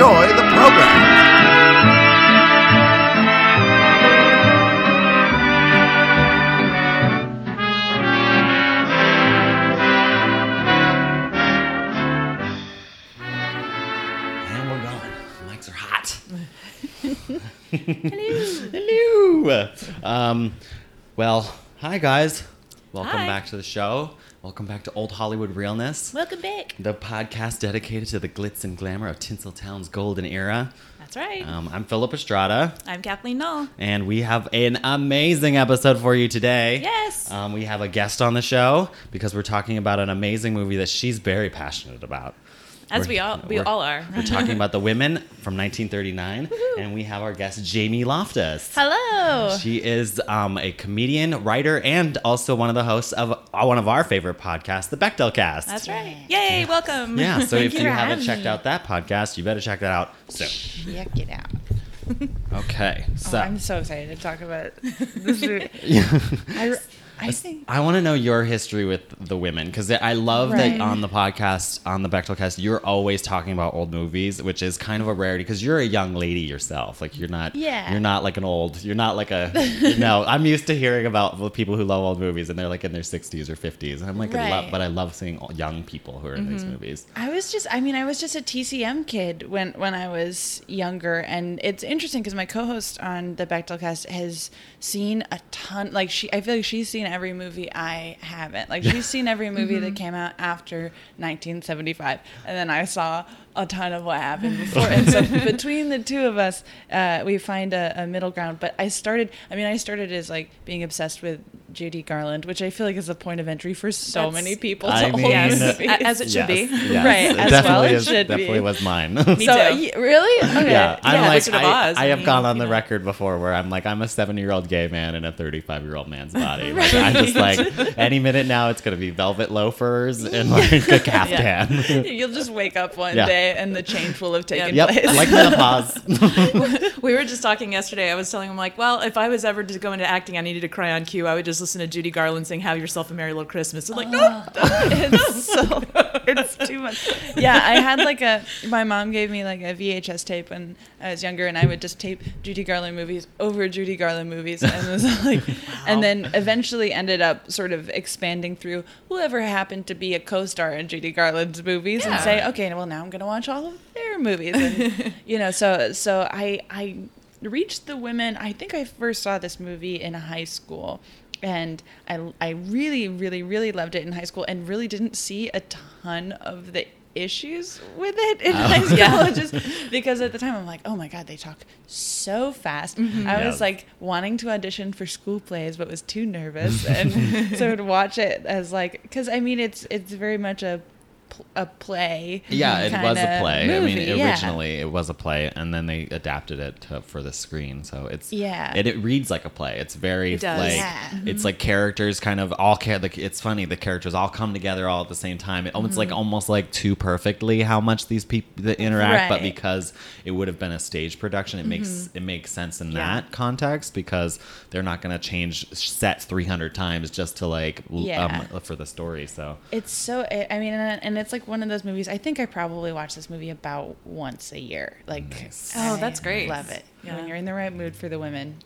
enjoy the program. And we're going. Mics are hot. Hello. Um, well, hi guys. Welcome Hi. back to the show. Welcome back to Old Hollywood Realness, Welcome back. the podcast dedicated to the glitz and glamour of Tinseltown's golden era. That's right. Um, I'm Philip Estrada, I'm Kathleen Null. and we have an amazing episode for you today. Yes. Um, we have a guest on the show because we're talking about an amazing movie that she's very passionate about. As We're- all we all are. We're talking about The Women from 1939, and we have our guest Jamie Loftus. Hello. She is um, a comedian, writer, and also one of the hosts of uh, one of our favorite podcasts, the Bechdel Cast. That's right. Yay! Welcome. Yeah, so if you you haven't having checked me. out that podcast, you better check that out soon. Check it out. Okay, so oh, I'm so excited to talk about this movie. I, I think I want to know your history with the women because I love Right. that on the podcast, on the Bechdel cast, you're always talking about old movies, which is kind of a rarity because you're a young lady yourself. Like you're not, Yeah. you're not like an old, you're not like a, no. I'm used to hearing about the people who love old movies and they're like in their 60s or 50s. And I'm like, I love, but I love seeing young people who are in these mm-hmm. movies. I was just I mean I was just a TCM kid when when I was younger and it's interesting because my co-host on the Bechdel cast has seen a ton like she I feel like she's seen every movie I haven't like she's seen every movie that came out after 1975 and then I saw a ton of what happened before. And so between the two of us uh, we find a, a middle ground. But I started I mean I started as like being obsessed with Judy Garland which I feel like is a point of entry for so That's- many people to I mean, Yes. movies. As it should be. yes, Right, it as definitely well it is- should be. definitely was mine. So Me too. really? Okay. Yeah, I'm Yeah, like Wizard of I, Oz, I I have mean, gone on the know. record before where I'm like I'm a seven year old gay man in a 35 year old man's body. Like, I'm just like any minute now it's gonna be velvet loafers and like a caftan. You'll just wake up one Yeah. day and the change will have taken yep, place. like menopause. We were just talking yesterday. I was telling him like, well, if I was ever to go into acting, I needed to cry on cue. I would just listen to Judy Garland sing "Have Yourself a Merry Little Christmas." I'm like, oh. no, it's so it's too much. Yeah, I had like a my mom gave me like a VHS tape when I was younger, and I would just tape Judy Garland movies over Judy Garland movies, and it was like, and then eventually ended up sort of expanding through whoever happened to be a co-star in Judy Garland's movies, and say, okay, well now I'm gonna watch all of their movies, and you know, so so I I reached the women. I think I first saw this movie in high school and I, I really really really loved it in high school and really didn't see a ton of the issues with it in oh. high school. Yeah. just because at the time I'm like oh my god they talk so fast. Mm-hmm. I Yeah. was like wanting to audition for school plays but was too nervous. And so I would watch it as like because I mean it's it's very much a a play yeah, it was a play. I mean, movie, yeah. originally it was a play, and then they adapted it to, for the screen. So it's Yeah. and it reads like a play. It's very It like Yeah. it's like characters kind of all ca- like it's funny. The characters all come together all at the same time. It, It's like almost like too perfectly how much these people interact, but Mm-hmm. Because it would have been a stage production, it makes it makes sense in Yeah. that context because they're not going to change sets three hundred times just to like um, for the story. So It's so. I mean, and and it's like one of those movies. I think I probably watch this movie about once a year. Like, Nice. Oh, that's great. Love it Yeah. when you're in the right mood for the women.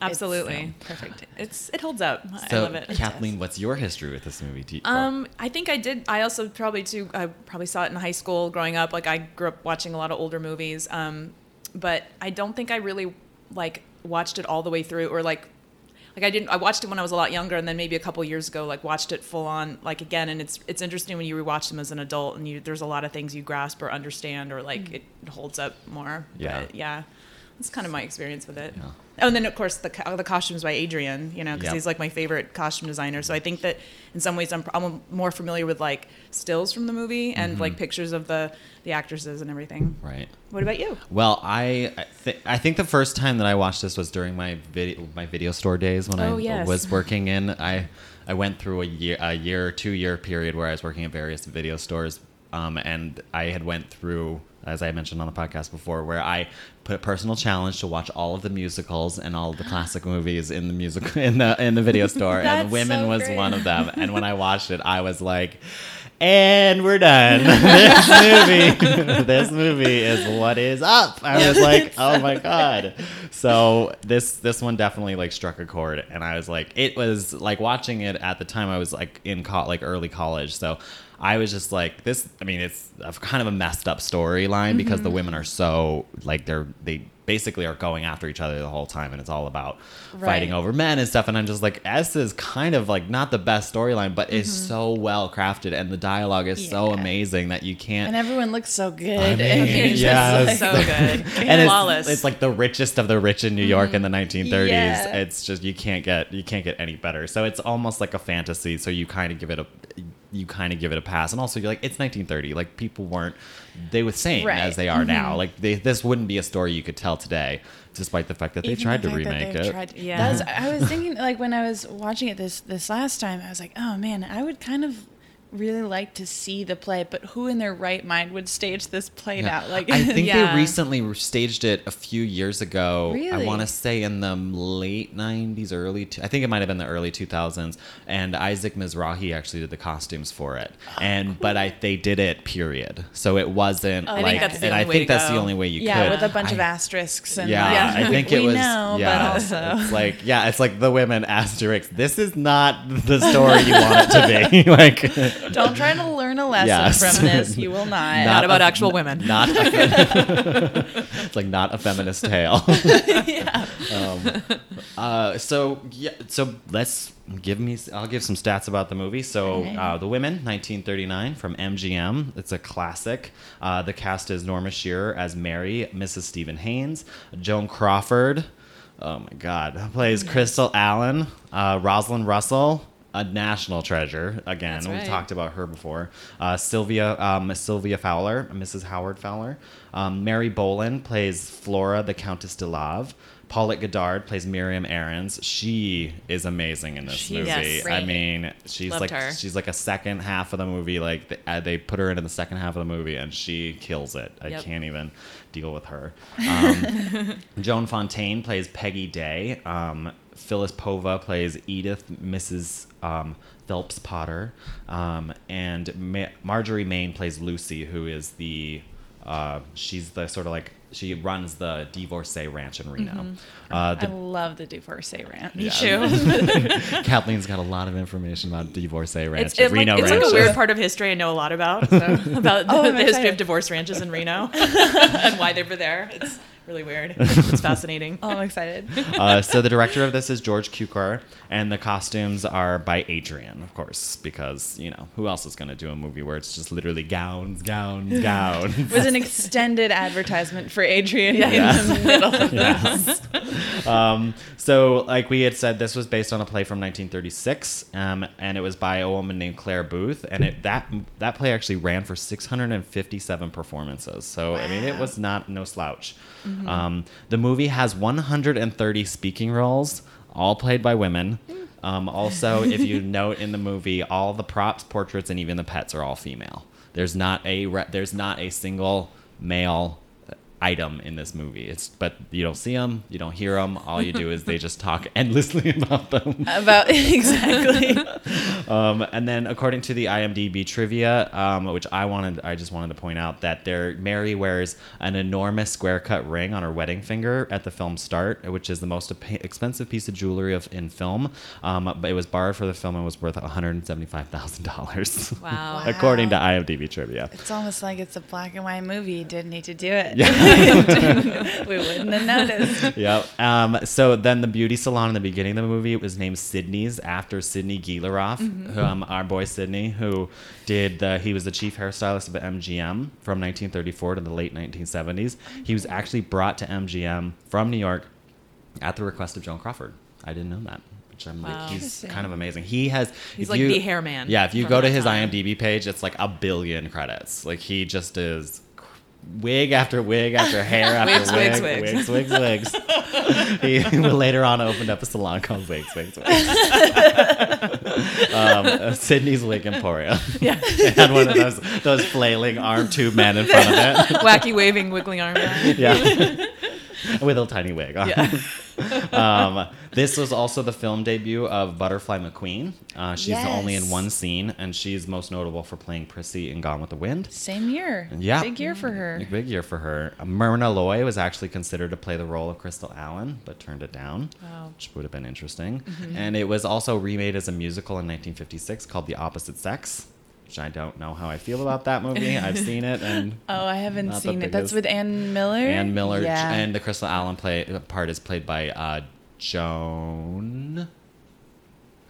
it's, absolutely, um, perfect. it's it holds up. I love it. Kathleen, what's your history with this movie? Do you- Um, I think I did. I also probably too. I probably saw it in high school growing up. Like I grew up watching a lot of older movies. Um, but I don't think I really like watched it all the way through, or like, like I didn't. I watched it when I was a lot younger, and then maybe a couple years ago, like watched it full on, like again. And it's it's interesting when you rewatch them as an adult, and you there's a lot of things you grasp or understand, or like mm-hmm. it holds up more. Yeah. But yeah. That's kind of my experience with it. Yeah. Oh, and then of course the the costumes by Adrian, you know, because Yep. he's like my favorite costume designer. So I think that in some ways I'm, I'm more familiar with like stills from the movie and Mm-hmm. like pictures of the the actresses and everything. Right. What about you? Well, I I, th- I think the first time that I watched this was during my video my video store days when Oh, I yes. was working in. I I went through a year a year two year period where I was working at various video stores, um, and I had went through as I mentioned on the podcast before, where I put a personal challenge to watch all of the musicals and all of the classic movies in the music in the in the video store, and Women so was great. one of them. And when I watched it, I was like. And we're done. this movie, this movie is what is up. I was like, oh my god. So this this one definitely like struck a chord, and I was like, it was like watching it at the time. I was like in co- like early college, so I was just like, this. I mean, it's a, kind of a messed up storyline because the mm-hmm. women are so like they're they basically are going after each other the whole time, and it's all about fighting over men and stuff. And I'm just like, S is kind of like not the best storyline, but is mm-hmm. so well crafted, and the dialogue is so amazing that you can't. And everyone looks so good. I mean, and you're just yes. So good, and it's, flawless. it's like the richest of the rich in New mm-hmm. York in the 1930s. Yeah. It's just you can't get you can't get any better. So it's almost like a fantasy. So you kind of give it a you kind of give it a pass. And also you're like it's 1930. Like people weren't they were same Right. as they are now. Mm-hmm. Like they, this wouldn't be a story you could tell today, despite the fact that they Even tried the to remake it. tried- Yeah. Was, I was thinking, like, when I was watching it this this last time, I was like, oh man, I would kind of really like to see the play, but who in their right mind would stage this play Yeah. out? Like, I think Yeah. they recently staged it a few years ago. I want to say in the late '90s, early. T- I think it might have been the early 2000s. And Isaac Mizrahi actually did the costumes for it. Oh, and but I they did it period, so it wasn't Oh, I like. think that's the and I only way think that's the go. only way you yeah, could. with a bunch of asterisks and yeah, Yeah. I think we, it was. know, yeah, but also it's like yeah, it's like the women asterisks. This is not the story you want it to be. like, don't try to learn a lesson Yes. from this. You will not. Not about a- actual women. Not a, it's like not a feminist tale. um, uh, so yeah, so let's give me. I'll give some stats about the movie. So Okay. uh, the Women, 1939, from MGM. It's a classic. Uh, the cast is Norma Shearer as Mary, Mrs. Stephen Haines, Joan Crawford. Oh my God, plays Crystal Allen, uh, Rosalind Russell. A national treasure. Again, That's we've talked about her before. Uh, Sylvia, um, Sylvia Fowler, Mrs. Howard Fowler. Um, Mary Boland plays Flora, the Countess de Lave. Paulette Goddard plays Miriam Aarons. She is amazing in this She's movie. Yes. I mean, she's Loved like her. she's like a second half of the movie. Like they, uh, they put her into the second half of the movie, and she kills it. I Yep. can't even deal with her. Um, Joan Fontaine plays Peggy Day. Um, Phyllis Pova plays Edith, Mrs. Um, Phelps Potter, um, and Ma- Marjorie Main plays Lucy, who is the uh, she's the sort of like she runs the divorcee ranch in Reno. Uh, I love the divorcee ranch. Me Yeah. too. Kathleen's got a lot of information about divorcee ranch, It's, it, like, Reno it's like a weird part of history I know a lot about. So, about Oh, the, I'm the history of divorce ranches in Reno and why they were there. It's really weird. It's fascinating. Oh, I'm excited. uh, so the director of this is George Cukor, and the costumes are by Adrian, of course, because you know who else is going to do a movie where it's just literally gowns, gowns, gowns. It was an extended advertisement for Adrian Yeah. in the middle. Yes. um, so, like we had said, this was based on a play from 1936, um, and it was by a woman named Clare Boothe, and it that that play actually ran for 657 performances. So, I mean, it was not no slouch. Um, the movie has 130 speaking roles, all played by women. Um, also, if you note in the movie, all the props, portraits, and even the pets are all female. There's not a re- there's not a single male item in this movie. It's but you don't see them, you don't hear them. All you do is they just talk endlessly about them. About exactly. Um, and then according to the IMDb trivia, um, which I wanted, I just wanted to point out that there Mary wears an enormous square cut ring on her wedding finger at the film start, which is the most ep- expensive piece of jewelry of in film. Um, but it was borrowed for the film and was worth one hundred and seventy five thousand dollars. Wow. according to IMDb trivia. It's almost like it's a black and white movie. You didn't need to do it. Yeah. we wouldn't have noticed. yep. Um, so then the beauty salon in the beginning of the movie was named Sydney's after Sydney Guilaroff, um, our boy Sydney, who did the he was the chief hairstylist of MGM from 1934 to the late 1970s. He was actually brought to MGM from New York at the request of Joan Crawford. I didn't know that. Which I'm Wow. like, he's kind of amazing. He has. He's if like you- the hair man Yeah, if you go to his time. IMDb page, it's like a billion credits. Like he just is wig after wig after hair after Wigs, wig, wigs, wigs, wigs, wigs. he later on opened up a salon called Wigs, Wigs, Wigs. um, uh, Sydney's Wig Emporium. Yeah. it had one of those those flailing arm tube men in front of it. Wacky waving, wiggling arm. guy. Yeah. With a tiny wig on. Yeah. um, this was also the film debut of Butterfly McQueen. Uh, she's only in one scene, and she's most notable for playing Prissy in Gone with the Wind. Same year. Yeah. Big year for her. Big year for her. Myrna Loy was actually considered to play the role of Crystal Allen, but turned it down, Wow. which would have been interesting. Mm-hmm. And it was also remade as a musical in 1956 called The Opposite Sex, which I don't know how I feel about that movie. I've seen it, and Oh, I haven't Not the seen it. That's with Ann Miller. Ann Miller Yeah. and the Crystal Allen play part is played by uh, Joan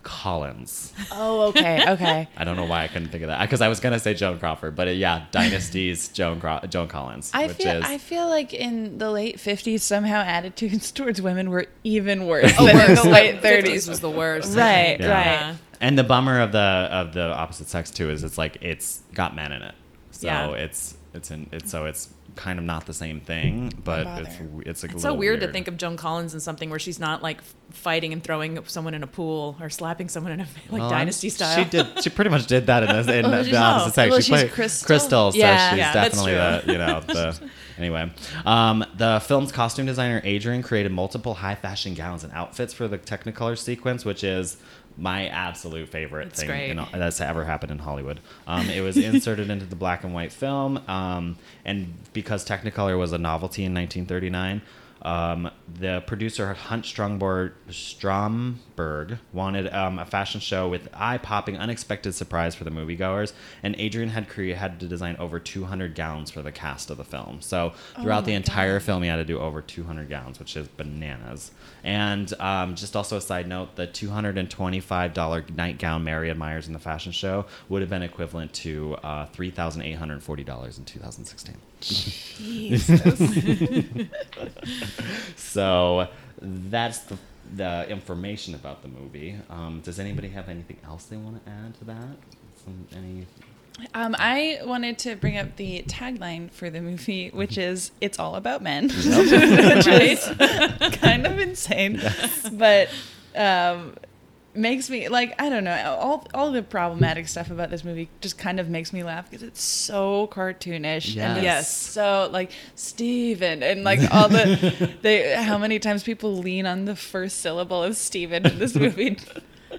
Collins. oh, okay, okay. I don't know why I couldn't think of that because I was gonna say Joan Crawford, but uh, yeah, Dynasty's Joan Craw- Joan Collins, I which feel is I feel like in the late 50s somehow attitudes towards women were even worse Oh, than in the late 30s. was the worst. Right, Yeah. right. And the bummer of the of the opposite sex too is it's like it's got men in it, so Yeah. it's it's in it's so it's kind of not the same thing, but it's it's like a It's so little weird, to think of Joan Collins in something where she's not like fighting and throwing someone in a pool or slapping someone in a like Well, dynasty style. She did. She pretty much did that in, this, in Oh, the, did opposite sex. Well, she she's played Crystal. Crystal, so Yeah. she's Yeah, that's definitely the you know the. Anyway, um, the film's costume designer Adrian created multiple high fashion gowns and outfits for the Technicolor sequence, which is my absolute favorite thing in, that's ever happened in Hollywood. Um, it was inserted into the black and white film, um, and because Technicolor was a novelty in 1939. Um, the producer Hunt Stromberg, Stromberg wanted um, a fashion show with eye-popping, unexpected surprise for the moviegoers, and Adrian had had to design over 200 gowns for the cast of the film. So throughout the entire film, he had to do over 200 gowns, which is bananas. And um, just also a side note, the $225 nightgown Mary admires in the fashion show would have been equivalent to uh, $3,840 in 2016. So that's the, the information about the movie. Um, does anybody have anything else they want to add to that? Some, any? Um, I wanted to bring up the tagline for the movie, which is "It's all about men," which is kind of insane, but um, makes me like I don't know. All all the problematic stuff about this movie just kind of makes me laugh because it's so cartoonish and it's Yes. so like Steven and like all the they how many times people lean on the first syllable of Steven in this movie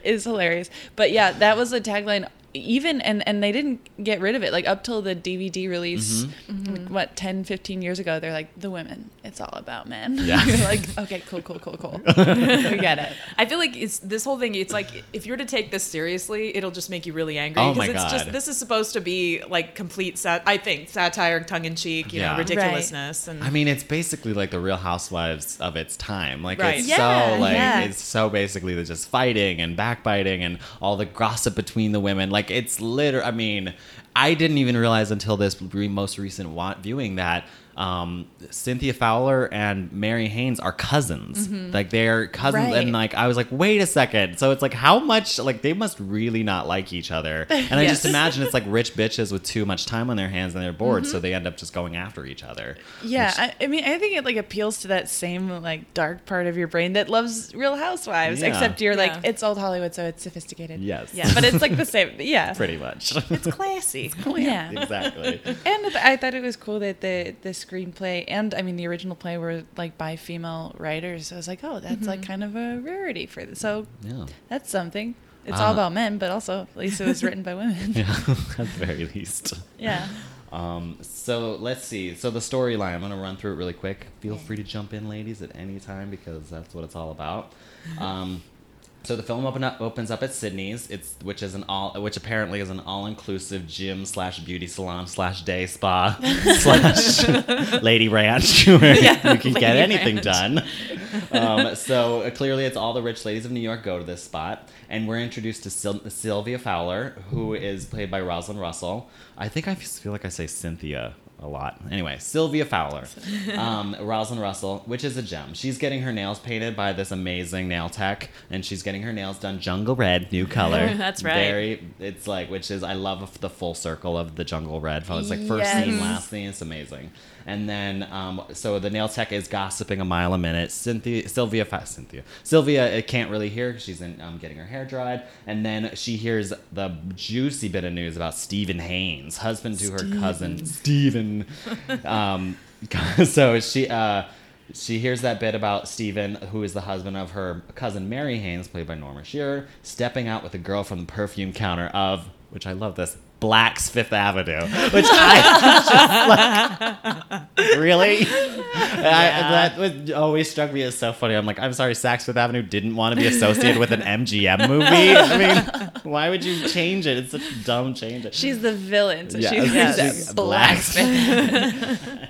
is hilarious. But yeah, that was the tagline. Even and and they didn't get rid of it like up till the DVD release like, what 10 15 years ago they're like the women it's all about men Yeah. you're like okay cool cool cool cool we get it I feel like it's this whole thing. It's like if you're to take this seriously, it'll just make you really angry. Oh my it's just God. this is supposed to be like complete sat. I think satire, tongue in cheek, you Yeah. know, Right. ridiculousness, and I mean, it's basically like the Real Housewives of its time. Like Right. it's Yeah, so like yeah. it's so basically the just fighting and backbiting and all the gossip between the women. Like it's literally. I mean, I didn't even realize until this re- most recent wa- viewing that. Um, Cynthia Fowler and Mary Haines are cousins. Like they're cousins, Right. and like I was like, wait a second. So it's like how much like they must really not like each other. And I just imagine it's like rich bitches with too much time on their hands and they're bored, so they end up just going after each other. yeah which- I, I mean i think it like appeals to that same like dark part of your brain that loves real housewives Yeah. except you're like it's old hollywood so it's sophisticated Yes. Yeah. but it's like the same yeah pretty much. it's classy. Yeah exactly. And I thought it was cool that the the screenplay and I mean the original play were like by female writers. I was like, oh, that's like kind of a rarity for this. So Yeah. that's something. It's Uh, all about men, but also at least it was written by women. Yeah. At the very least. Yeah. Um, so let's see. So the storyline, I'm going to run through it really quick. Feel free to jump in, ladies, at any time because that's what it's all about. Um, So the film open up, opens up at Sydney's, it's which is an all which apparently is an all inclusive gym slash beauty salon slash day spa slash lady ranch where you can get anything ranch. done. Um, so uh, clearly, it's all the rich ladies of New York go to this spot, and we're introduced to Syl- Sylvia Fowler, who is played by Rosalind Russell. I think I feel like I say Cynthia a lot. Anyway, Sylvia Fowler, um, Rosalind Russell, which is a gem. She's getting her nails painted by this amazing nail tech, and she's getting her nails done jungle red, new color. That's right. Very, it's like, which is I love the full circle of the jungle red. It's like first Yes. scene, last scene. It's amazing. And then, um, so the nail tech is gossiping a mile a minute. Cynthia, Sylvia, Cynthia, Sylvia, it can't really hear she's in, um, getting her hair dried. And then she hears the juicy bit of news about Stephen Haines, husband to her cousin Stephen. um, so she, uh, she hears that bit about Stephen, who is the husband of her cousin Mary Haines, played by Norma Shearer, stepping out with a girl from the perfume counter of, which I love this, Black's Fifth Avenue, which I just like, really? I, that was, always struck me as so funny. I'm like, I'm sorry, Saks Fifth Avenue didn't want to be associated with an MGM movie. I mean, why would you change it? It's such a dumb change. She's the villain, so Yeah. she's Yes. that black.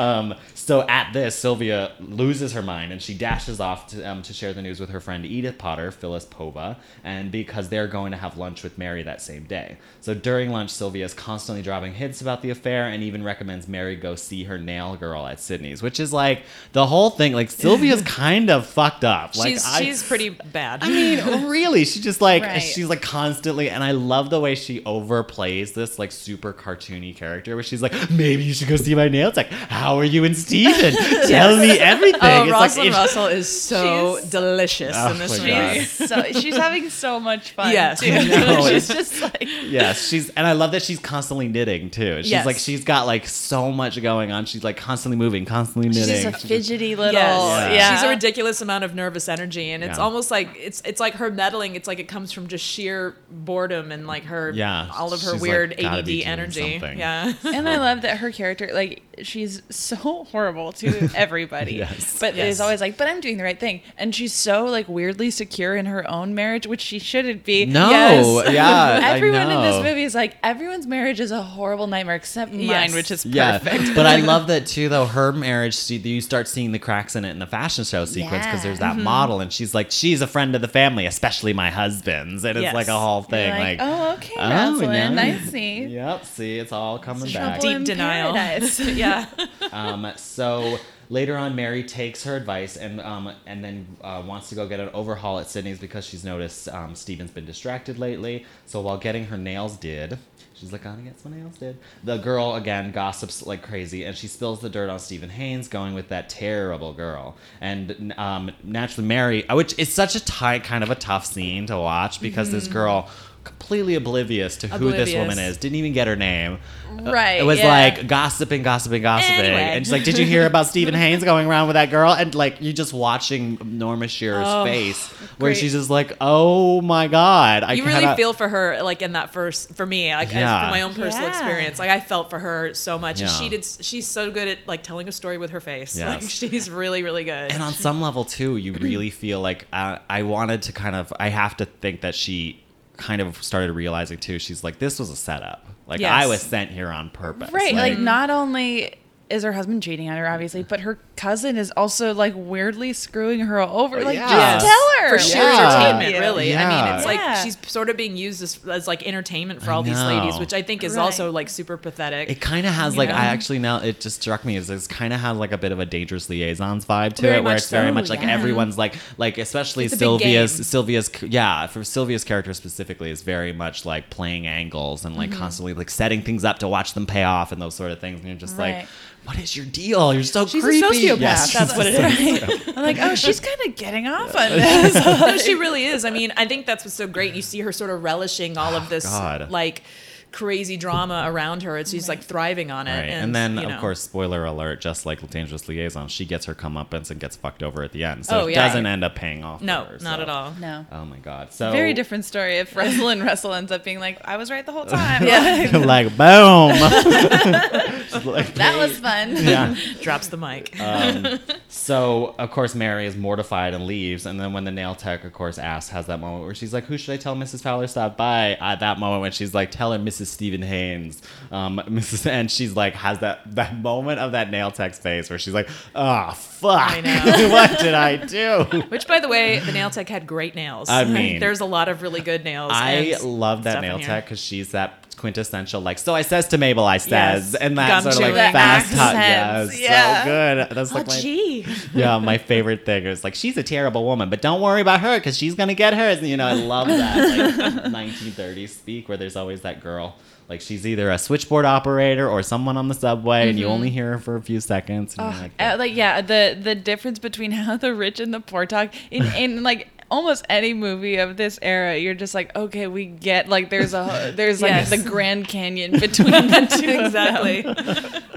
Um, so at this, Sylvia loses her mind and she dashes off to, um, to share the news with her friend Edith Potter, Phyllis Povah, and because they're going to have lunch with Mary that same day. So during lunch, Sylvia is constantly dropping hints about the affair and even recommends Mary go see her nail girl at Sydney's, which is like the whole thing. Like Sylvia's kind of fucked up. Like she's I- she's pretty bad. I mean, really, she just like Right. she's like constantly, and I love the way she overplays this like super cartoony character, where she's like, maybe you should go see my nail tech. How are you and Steven? Tell me everything. oh, It's Rosalind if- Russell is so She's- delicious Oh in this my movie. So she's having so much fun. Yes. too. I know, she's just like Yes, she's and I love that she's constantly knitting too. She's Yes. like she's got like so much going on. She's like constantly moving, constantly knitting. she's a fidgety little. Yes. Yeah. She's a ridiculous amount of nervous energy and it's Yeah. almost like it's it's like her meddling, it's like it comes from just sheer boredom and like her Yeah, all of her she's, weird like, ADD energy. something. Yeah. and I love that her character, like, she's so horrible to everybody. Yes. But Yes. is always like, but I'm doing the right thing. And she's so, like, weirdly secure in her own marriage, which she shouldn't be. no, Yes. yeah, I Everyone in this movie is like, everyone's marriage is a horrible nightmare except mine, which is Yeah, perfect. but I love that too. Though her marriage, you start seeing the cracks in it in the fashion show sequence because Yeah. there's that mm-hmm. model, and she's like, she's a friend of the family, especially my husband's, and it's Yes. like a whole thing. like, Like, oh, okay, oh, Rosalind, no. I see. Yep, see, it's all coming back. Deep denial. yeah. Um, so later on, Mary takes her advice and um, and then uh, wants to go get an overhaul at Sydney's because she's noticed um, Steven's been distracted lately. So while getting her nails did, she's like, "I'm "Gonna get some nails did." The girl again gossips like crazy, and she spills the dirt on Stephen Haines, going with that terrible girl. And um, naturally, Mary, which is such a tight, kind of a tough scene to watch because this girl. Completely oblivious to who this woman is, didn't even get her name. Right, It was yeah. like gossiping, gossiping, gossiping. Anyway. And she's like, Did you hear about Stephen Haines going around with that girl? And like, you just watching Norma Shearer's Oh, face where great. she's just like, Oh my God. I you really feel for her like in that first for me like as- Yeah. from my own personal Yeah. experience like i felt for her so much and Yeah. she did she's so good at like telling a story with her face Yes. like she's really really good And on some level, too, you really feel like uh, I wanted to kind of, I have to think that she kind of started realizing, too, she's like, This was a setup. Like, Yes. I was sent here on purpose. Right. Like, not only is her husband cheating on her, obviously, but her cousin is also like weirdly screwing her over. Like, Yeah. just tell her. for sheer Yeah. entertainment Yeah. really i mean it's Yeah. like she's sort of being used as, as like entertainment for all these ladies which i think is Right. also like super pathetic It kind of has like know? I actually now it just struck me as this kind of has like a bit of a dangerous liaisons vibe to Very it, where much it's very much like Yeah. everyone's like like especially It's Sylvia's. Sylvia's yeah for Sylvia's character specifically is very much like playing angles and like Mm-hmm. constantly like setting things up to watch them pay off and those sort of things, and you're just like, Right. What is your deal? You're so She's a sociopath. Yes, That's she's what a it is. I'm like, oh, she's kind of getting off on this. no, she really is. I mean, I think that's what's so great. You see her sort of relishing all of oh, this Oh, God. like crazy drama around her. It's she's like thriving on it. Right, and, And, then you of course, spoiler alert, just like Dangerous Liaison, she gets her comeuppance and gets fucked over at the end. So Oh, it yeah. doesn't end up paying off. no, her, not so- at all. no. Oh my god! So Very different story if Rosalind Russell ends up being like, I was right the whole time. Yeah. like boom. Like, that was fun. yeah. Drops the mic. Um, So of course Mary is mortified and leaves, and then when the nail tech, of course, asks, has that moment where she's like, "Who should I tell Mrs. Fowler stopped by?" At that moment when she's like, "Tell her Mrs. Stephen Haines," um, Mrs. and she's like, has that that moment of that nail tech face where she's like, "Ah, fuck, I know. what did I do?" Which, by the way, the nail tech had great nails. I mean- there's a lot of really good nails. I love that nail tech because she's that quintessential like. So I says to Mabel, I says, Yes. and that Gum sort of like fast hot. Yes, yeah. so good. That's Oh, like my gee. yeah, my favorite thing is like she's a terrible woman, but don't worry about her because she's gonna get hers. You know, I love that like 1930s speak where there's always that girl. Like she's either a switchboard operator or someone on the subway, and you Mm-hmm. only hear her for a few seconds. And you're like, Uh, like yeah, the the difference between how the rich and the poor talk in in like almost any movie of this era, you're just like, okay, we get like there's a there's like Yes. the Grand Canyon between the two. exactly.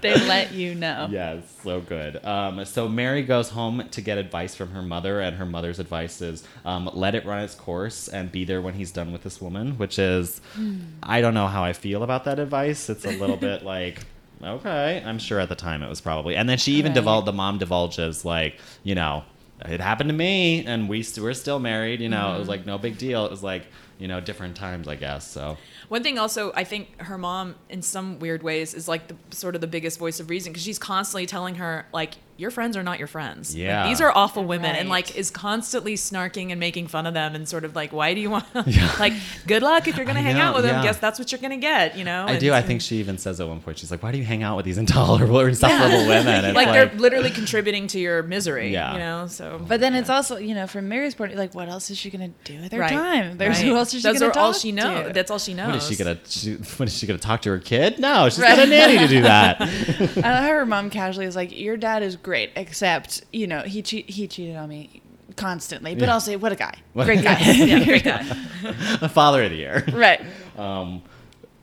They let you know. Yes, so good. Um, so Mary goes home to get advice from her mother, and her mother's advice is um, let it run its course and be there when he's done with this woman, which is, I don't know how I feel about that advice. It's a little bit like, okay, I'm sure at the time it was probably. And then she even Right. divulged, the mom divulges, like, you know, it happened to me, and we st- we're still married. You know, it was mm-hmm. like no big deal. It was like, you know, different times, I guess. So One thing also, I think her mom, in some weird ways, is like the sort of the biggest voice of reason because she's constantly telling her like, "Your friends are not your friends. Like, Yeah. these are awful women," and like is constantly snarking and making fun of them and sort of like, "Why do you want? like, good luck if you're gonna I hang know, out with them. Guess that's what you're gonna get. You know? I And- do. I think she even says at one point, she's like, "Why do you hang out with these intolerable or insufferable women?" It's like, they're literally contributing to your misery. Yeah. You know. So. But then it's also, you know, from Mary's point, like, what else is she gonna do with her Right. time? There's Right. who else is she Those gonna are all talk she knows. to? That's all she knows. What is she gonna? She, what is she gonna talk to her kid? No, she's Right. got a nanny to do that. I love how her mom casually is like, "Your dad is great, except you know he che- he cheated on me constantly." But Yeah. I'll say, "What a guy, What- great guy." yeah, great guy. Father of the year. right. Um,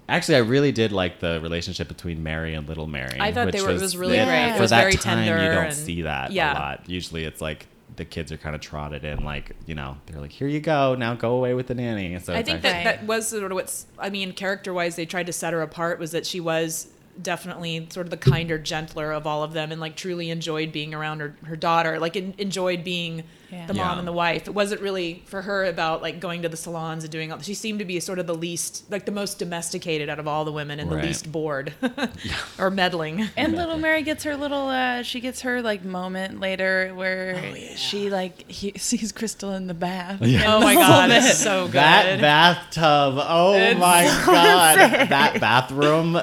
actually, I really did like the relationship between Mary and Little Mary. I thought they which were- it was really it- great. It For was that very time, you don't and- see that yeah. a lot. Usually, it's like the kids are kind of trotted in, like you know, they're like, "Here you go, now go away with the nanny." So I think actually- that that was sort of what's. I mean, character wise, they tried to set her apart. Was that she was definitely sort of the kinder, gentler of all of them, and like truly enjoyed being around her her daughter. Like en- enjoyed being Yeah. the mom Yeah. and the wife. It wasn't really for her about like going to the salons and doing all. She seemed to be sort of the least, like the most domesticated out of all the women, and Right. the least bored or meddling. And little Mary gets her little, uh, she gets her like moment later where Oh, yeah. she like he sees Crystal in the bath. Yeah. Oh my god, it's so good. That bathtub. Oh It's my god. That bathroom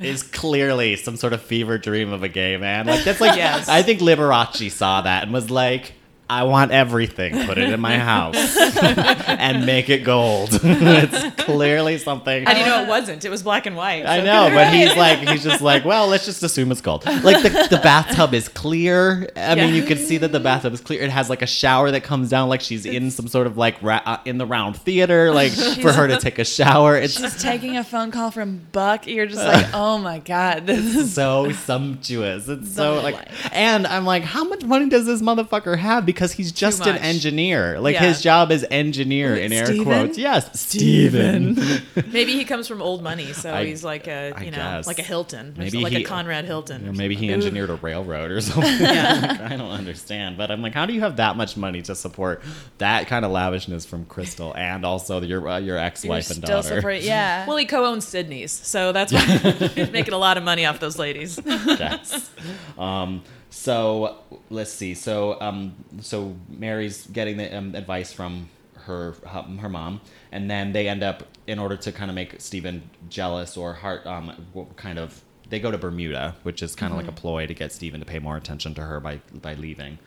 is clearly some sort of fever dream of a gay man. Like that's like Yes. I think Liberace saw that and was like I want everything. Put it in my house and make it gold. it's clearly something. How do you know it wasn't? It was black and white. I know, but he's like, he's just like, well, let's just assume it's gold. Like the, the bathtub is clear. I mean, you can see that the bathtub is clear. It has like a shower that comes down, like she's in some sort of like ra- uh, in the round theater, like for her to take a shower. It's She's taking a phone call from Buck. You're just like, oh my god, this is so sumptuous. It's so like, life. and I'm like, how much money does this motherfucker have? Because he's just an engineer. Like Yeah. his job is engineer in air Steven? quotes. Yes, Steven. Maybe he comes from old money, so I- he's like a you know guess. like a Hilton, Maybe like he- a Conrad Hilton. You know, or maybe he something. engineered a railroad or something. I don't understand. But I'm like, how do you have that much money to support that kind of lavishness from Crystal and also your uh, your ex-wife and still daughter? support- Yeah. Well, he co-owns Sydney's, so that's why he's making a lot of money off those ladies. yes. Um, so let's see. So um, so Mary's getting the um, advice from her her mom, and then they end up in order to kind of make Stephen jealous or heart um, kind of. They go to Bermuda, which is kind of like a ploy to get Stephen to pay more attention to her by by leaving,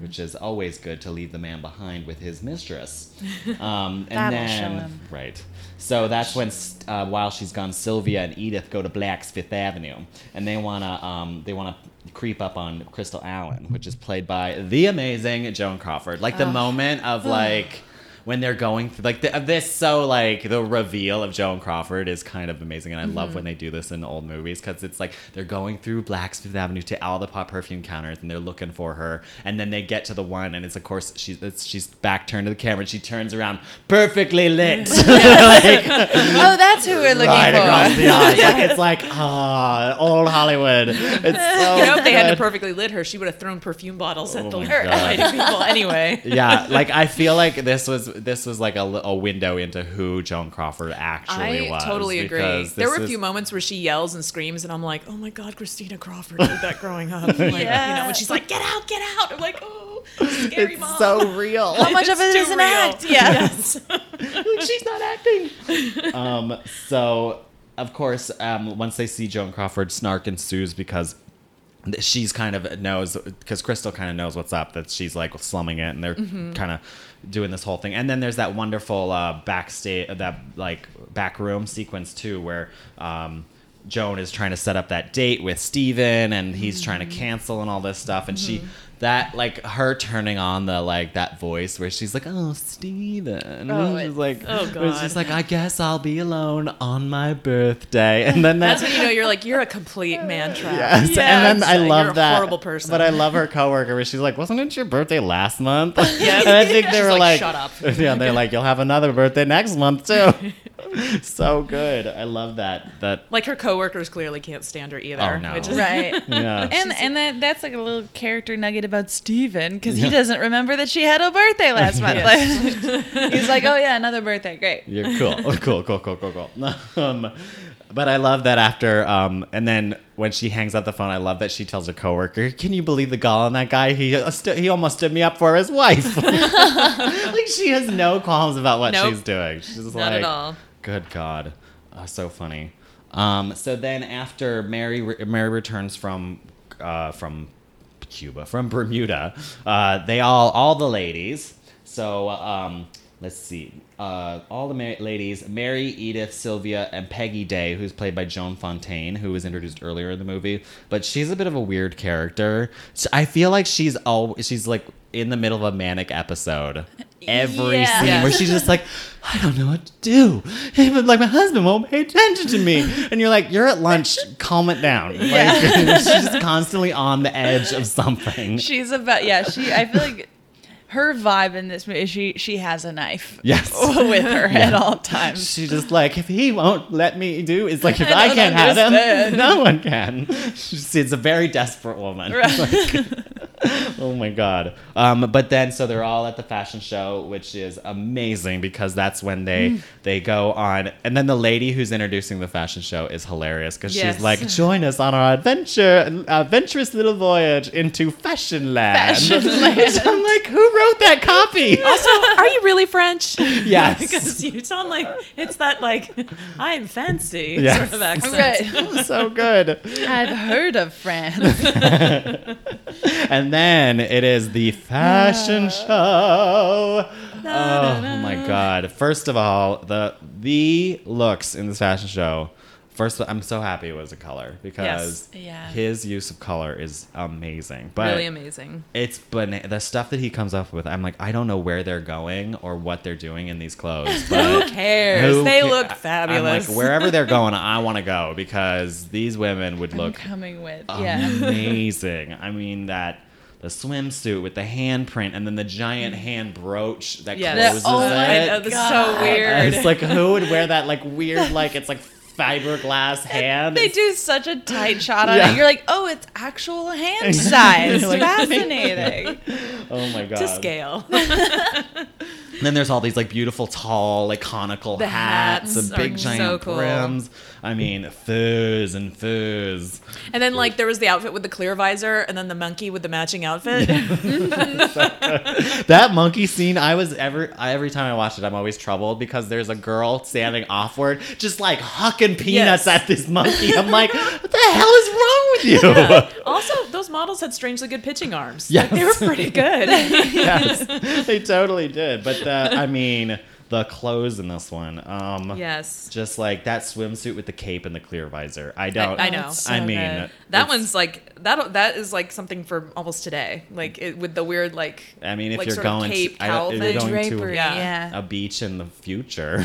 which is always good to leave the man behind with his mistress. Um, and then. Right. So that's when, uh, while she's gone, Sylvia and Edith go to Black's Fifth Avenue, and they wanna um, they wanna creep up on Crystal Allen, which is played by the amazing Joan Crawford. Like the moment of like. When they're going through like the, this so like the reveal of Joan Crawford is kind of amazing and I love when they do this in old movies because it's like they're going through Black's Fifth Avenue to all the pop perfume counters and they're looking for her and then they get to the one and it's of course she's it's, she's back turned to the camera and she turns around perfectly lit. Like oh, that's who we're looking right across the eyes like it's like ah old Hollywood. It's so You know, if they hadn't perfectly lit her, she would have thrown perfume bottles at Oh the lighting people anyway. yeah, like I feel like this was this was like a, a window into who Joan Crawford actually I was. totally agree. There were a is- few moments where she yells and screams, and I'm like, oh my god, Christina Crawford did that growing up. Like, You know, Yeah. when she's like, get out, get out. I'm like, oh, scary It's mom. so real. How much of It's it is too an real. act? Yeah. Yes. she's not acting. um, so of course, um, once they see Joan Crawford, snark ensues because th- she's kind of knows because Crystal kind of knows what's up that she's like slumming it and they're Mm-hmm. kind of doing this whole thing and then there's that wonderful uh, backstage that like back room sequence too where um, Joan is trying to set up that date with Steven and he's trying Mm-hmm. to cancel and all this stuff and she that like her turning on the like that voice where she's like oh Steven Oh, It's it's- like oh, it's just God. like I guess I'll be alone on my birthday and then That's when you know you're like, you're a complete man trap. Yes, Yeah, and then I love you're a that. horrible person. But I love her coworker where she's like, "Wasn't it your birthday last month?" Yeah. and I think they She's were like, like, "Shut up." Yeah, they're like, "You'll have another birthday next month too." so good. I love that. That like her coworkers clearly can't stand her either. Oh, no. Which is, Right. yeah. And and that that's like a little character nugget about Steven because he doesn't remember that she had a birthday last month. Like, he's like, oh yeah, another birthday, great. You're cool. cool, cool, cool, cool, cool. Um, but I love that after, um, and then when she hangs up the phone, I love that she tells her coworker, "Can you believe the gall on that guy? He uh, st- he almost stood me up for his wife." like she has no qualms about what Nope. she's doing. She's Not like, at all. Good God, uh, so funny. Um, so then after Mary re- Mary returns from uh, from Cuba from Bermuda, uh, they all all the ladies. So um, let's see, uh, all the ladies: Mary, Edith, Sylvia, and Peggy Day, who's played by Joan Fontaine, who was introduced earlier in the movie. But she's a bit of a weird character. So I feel like she's all she's like in the middle of a manic episode. Every Yeah. scene Yeah. where she's just like, I don't know what to do. Even like my husband won't pay attention to me, and you're like, you're at lunch, calm it down. Like she's just constantly on the edge of something. She's about yeah. She I feel like her vibe in this movie. She she has a knife. Yes. with her at all times. She's just like, if he won't let me do, it's like if I I, can't have him, no one can. She's it's a very desperate woman. Right. oh my god. Um, but then so they're all at the fashion show, which is amazing because that's when they Mm. they go on, and then the lady who's introducing the fashion show is hilarious because Yes. she's like, join us on our adventure, adventurous little voyage into fashion land. Fashion land. I'm like, who wrote that copy? Also, are you really French? Yes. because you sound like it's that like I'm fancy Yes. sort of accent. Right. so good. I've heard of France. And then it is the fashion ah. show. Oh my god. First of all, the the looks in this fashion show. First I'm so happy it was a color because Yes. Yeah. his use of color is amazing. But really amazing. it's bana- the stuff that he comes up with. I'm like, I don't know where they're going or what they're doing in these clothes. But Who cares? who they ca- look I'm fabulous. like, wherever they're going, I want to go because these women would I'm look coming with yeah. amazing. I mean that the swimsuit with the handprint and then the giant mm. hand brooch that Yes. closes Oh it. my I know, that's so weird. It's like who would wear that like weird like it's like fiberglass hand. They do such a tight shot on Yeah. it. You're like, oh, it's actual hand size. Like- Fascinating. Oh my god. to scale. And then there's all these like beautiful tall like conical The hats, hats and big giant so cool. brims. I mean furs and furs. And then like there was the outfit with the clear visor, and then the monkey with the matching outfit. That monkey scene, I was every every time I watch it, I'm always troubled because there's a girl standing offward, just like hucking peanuts Yes. at this monkey. I'm like, what the hell is wrong with you? also, those models had strangely good pitching arms. Yes. Like, they were pretty good. yes, they totally did. But the, I mean, the clothes in this one. Um, Yes. Just like that swimsuit with the cape and the clear visor. I don't. I know. So I mean, good. That one's like that. That is like something for almost today. Like it, with the weird like. I mean, if like you're going, cape, to, I don't, cowl if you're thing. going Drapery, to Yeah. yeah. a beach in the future,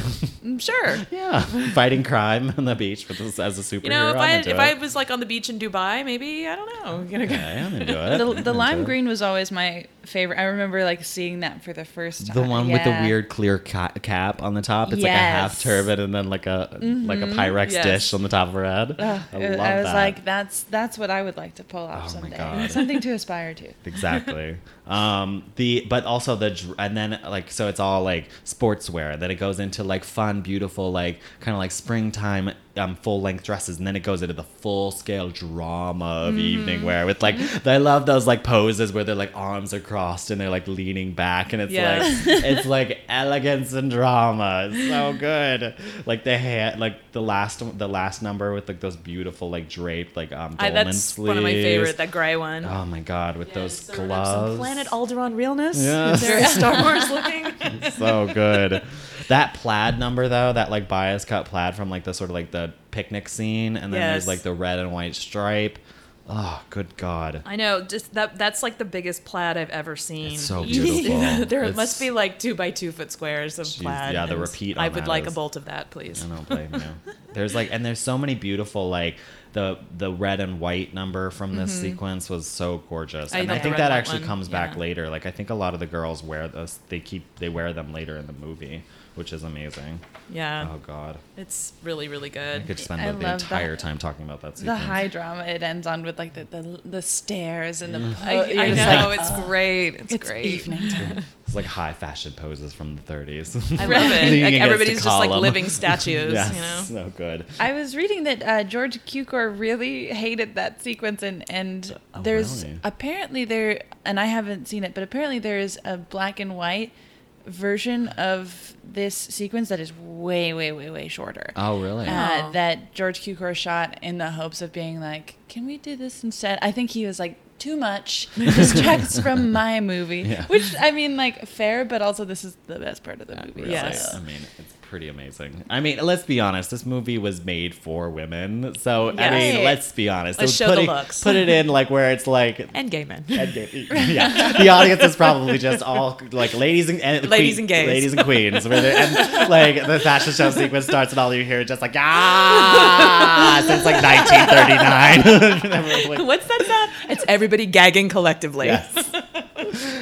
Mm, Sure. yeah, fighting crime on the beach with this, as a superhero. You know, if I'm I into if it. I was like on the beach in Dubai, maybe I don't know. You know, Okay, I'm into it. The, I'm the lime green was always my favorite. I remember like seeing that for the first time. The one with the weird clear ca- cap on the top. It's like a half turban and then like a like a mm-hmm. Pyrex Yes. dish on the top of her head. Ugh, I it- I was that. like, that's that's what I would like to pull off Oh someday. Something to aspire to. exactly. um, the but also the dr- and then like so it's all like sportswear. Then it goes into like fun, beautiful, like kind of like springtime um, full length dresses, and then it goes into the full scale drama of evening wear with like I love those like poses where their like arms are crossed and they're like leaning back, and it's Yes. like it's like elegance and drama. It's so good. Like the hair, like the last the last number with like those beautiful like draped like um I, dolman that's sleeves. one of my favorite. That gray one. Oh my god, with those gloves. Some Planet Alderaan realness. Yes. Very Star Wars looking. so good. That plaid number though, that like bias cut plaid from like the sort of like the picnic scene, and then there's like the red and white stripe. Oh, good god. I know, just that that's like the biggest plaid I've ever seen. It's so beautiful. there It's- must be like two by two foot squares of Jeez, plaid. yeah, the and repeat I would that like is- a bolt of that, please. I don't blame you. There's like, and there's so many beautiful like the the red and white number from this sequence was so gorgeous, Mm-hmm. I and I, think red that actually one, comes back later. Like I think a lot of the girls wear those. They keep they wear them later in the movie, which is amazing. Yeah, Oh god, it's really really good. I could spend I the, the entire that. time talking about that Sequence. The sequence. high drama it ends on with like the the, the stairs and the. Mm. I, po- I you're know like, it's "Oh, great. It's, It's great. evening time. It's like high fashion poses from the 30s. I love it. Like everybody's just like living statues. yes, You know. so good. I was reading that uh, George Cukor really hated that sequence, and and Oh, there's really? apparently there, and I haven't seen it, but apparently there is a black and white version of this sequence that is way, way, way, way shorter. Oh, really? Uh, Oh. that George Cukor shot in the hopes of being like, can we do this instead? I think he was like, too much distracts from my movie, Yeah. which I mean, like fair, but also this is the best part of the movie. Really? Yes. I mean, it's pretty amazing. I mean, let's be honest. This movie was made for women, so I mean, let's be honest. Let's show the looks. Put it in like where it's like. And gay men. and gay- yeah, the audience is probably just all like ladies and, and Ladies queen- and gays. ladies and queens. And like the fashion show sequence starts, and all you hear is just like ah, since like 1939. Like, What's that sound? It's everybody gagging collectively. Yes.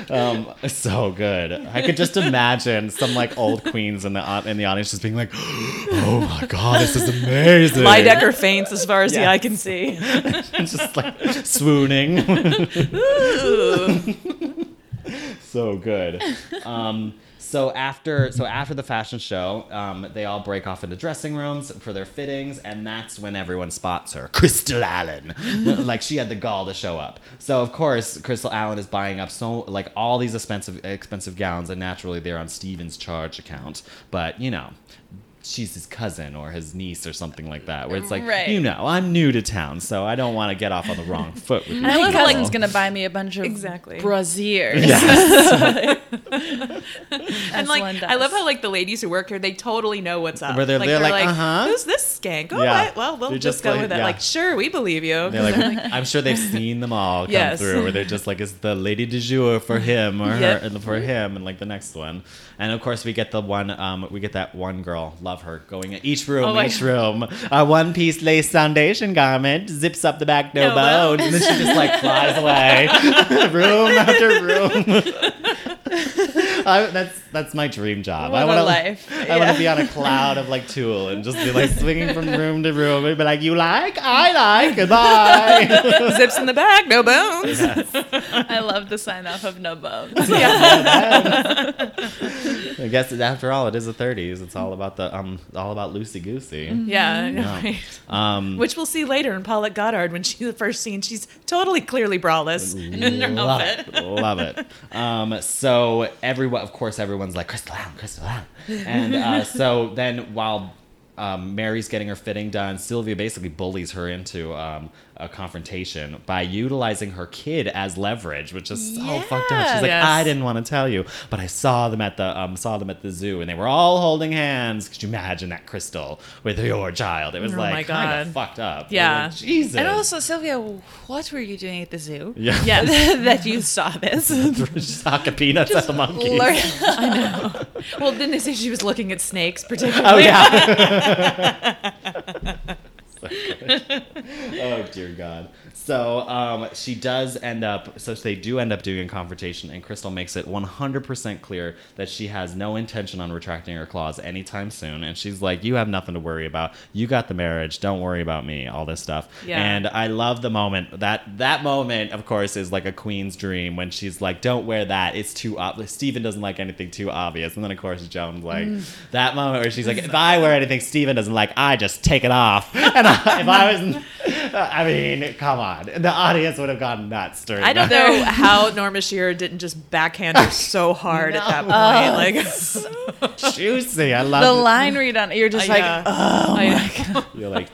Um, so good. I could just imagine some like old queens in the in the audience just being like, "Oh my god, this is amazing!" Lydecker faints as far as the eye can see. Just like swooning. so good. Um, so after so after the fashion show, um, they all break off into dressing rooms for their fittings, and that's when everyone spots her, Crystal Allen. like she had the gall to show up. So of course, Crystal Allen is buying up so like all these expensive expensive gowns, and naturally they're on Steven's charge account. But you know. She's his cousin or his niece or something like that. Where it's like, Right. you know, I'm new to town, so I don't want to get off on the wrong foot with you. My love like- cousin's gonna buy me a bunch of Exactly. braziers. Yes. and like, I love how like the ladies who work here, they totally know what's up. Where they're- they're like, uh-huh. who's this skank? Oh, Yeah. right, well, we'll just, just go like- with it. yeah. Like, sure, we believe you. They're like, I'm sure they've seen them all come Yes. through, where they're just like, it's the lady du jour for him or Yep. her, and for him, and like the next one. And of course, we get the one, um, we get that one girl, love her, going in each room, Oh each room, a one piece lace foundation garment, zips up the back, no, No bones, bones. and then she just like flies away, room after room. I, that's that's my dream job. What I a wanna, life. I want to be on a cloud of like tulle and just be like swinging from room to room and be like, you like, I like, goodbye. Zips in the back, no bones. I love the sign off of no bones. Yeah. I guess after all, it is the 30s. It's all about the um, all about loosey goosey. Yeah, I know, Yeah. right? Um, Which we'll see later in Paulette Goddard when she's the first scene. She's totally clearly braless in her love outfit. it, love it. Um, so everyone, of course, everyone's like Crystal Allen, Crystal Allen, and uh, so then while um, Mary's getting her fitting done, Sylvia basically bullies her into um, a confrontation by utilizing her kid as leverage, which is so fucked up. She's like, Yes. I didn't want to tell you, but I saw them at the um, saw them at the zoo, and they were all holding hands. Could you imagine that crystal with your child? It was Oh like kind of fucked up. Yeah. like, Jesus. And also, Sylvia, what were you doing at the zoo? yeah, Yes. that you saw this. Soccer peanuts at the monkeys. know. well, didn't they say she was looking at snakes particularly? Oh yeah. Oh dear God. So um, she does end up. So they do end up doing a confrontation, and Crystal makes it 100% clear that she has no intention on retracting her claws anytime soon. And she's like, "You have nothing to worry about. You got the marriage. Don't worry about me. All this stuff." Yeah. And I love the moment that that moment, of course, is like a queen's dream when she's like, "Don't wear that. It's too obvious." Stephen doesn't like anything too obvious, and then of course Joan's like that moment where she's like, "If I wear anything Stephen doesn't like, I just take it off." And I, if I was, I mean, come on, the audience would have gone nuts during. I don't that. know how Norma Shearer didn't just backhand her so hard at that point. Oh, like, Juicy. I love the it. line read on you're just like, oh I- my god. You're like,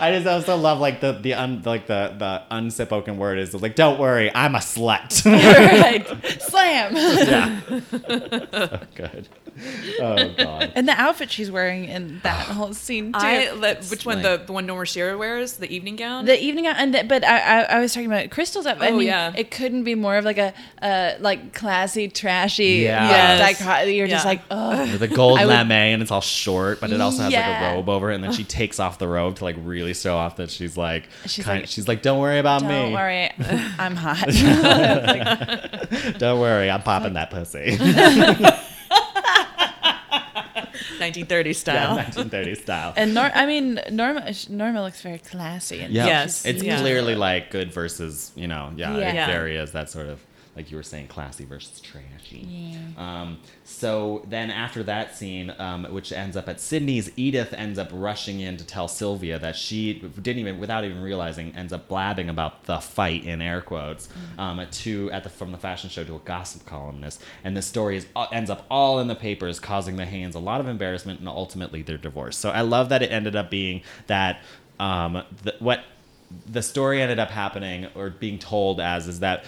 I just also love like the the un, like the the unspoken word is like, don't worry, I'm a slut. right. Slam. yeah, so oh, good. Oh god. And the outfit she's wearing in that whole scene too. I, let- which one? like- The, the one Norma Shearer wears, the evening gown. the evening gown, and the, but I, I I was talking about Crystal's outfit. I Oh, mean, yeah. it couldn't be more of like a uh like classy, trashy. Yeah. Yes. dichot- You're just like, oh. With a gold I would- lame and it's all short, but it also has like a robe over it, and then she takes off the robe to like really show off that she's like, She's kind, like, she's like, don't worry about me. Don't worry, I'm hot. don't worry, I'm popping that pussy. 1930 yeah, style. 1930 style. and Nor, I mean, Norma Norma looks very classy. And Yeah, Yes, it's yeah. clearly like good versus you know, yeah, Yeah. it Yeah. very is that sort of like you were saying, classy versus trashy. Um, so then after that scene, um, which ends up at Sydney's, Edith ends up rushing in to tell Sylvia that she didn't even, without even realizing, ends up blabbing about the fight in air quotes um, to at the from the fashion show to a gossip columnist, and the story is uh, ends up all in the papers, causing the Haines a lot of embarrassment and ultimately their divorce. So I love that it ended up being that um, the, what the story ended up happening or being told as is that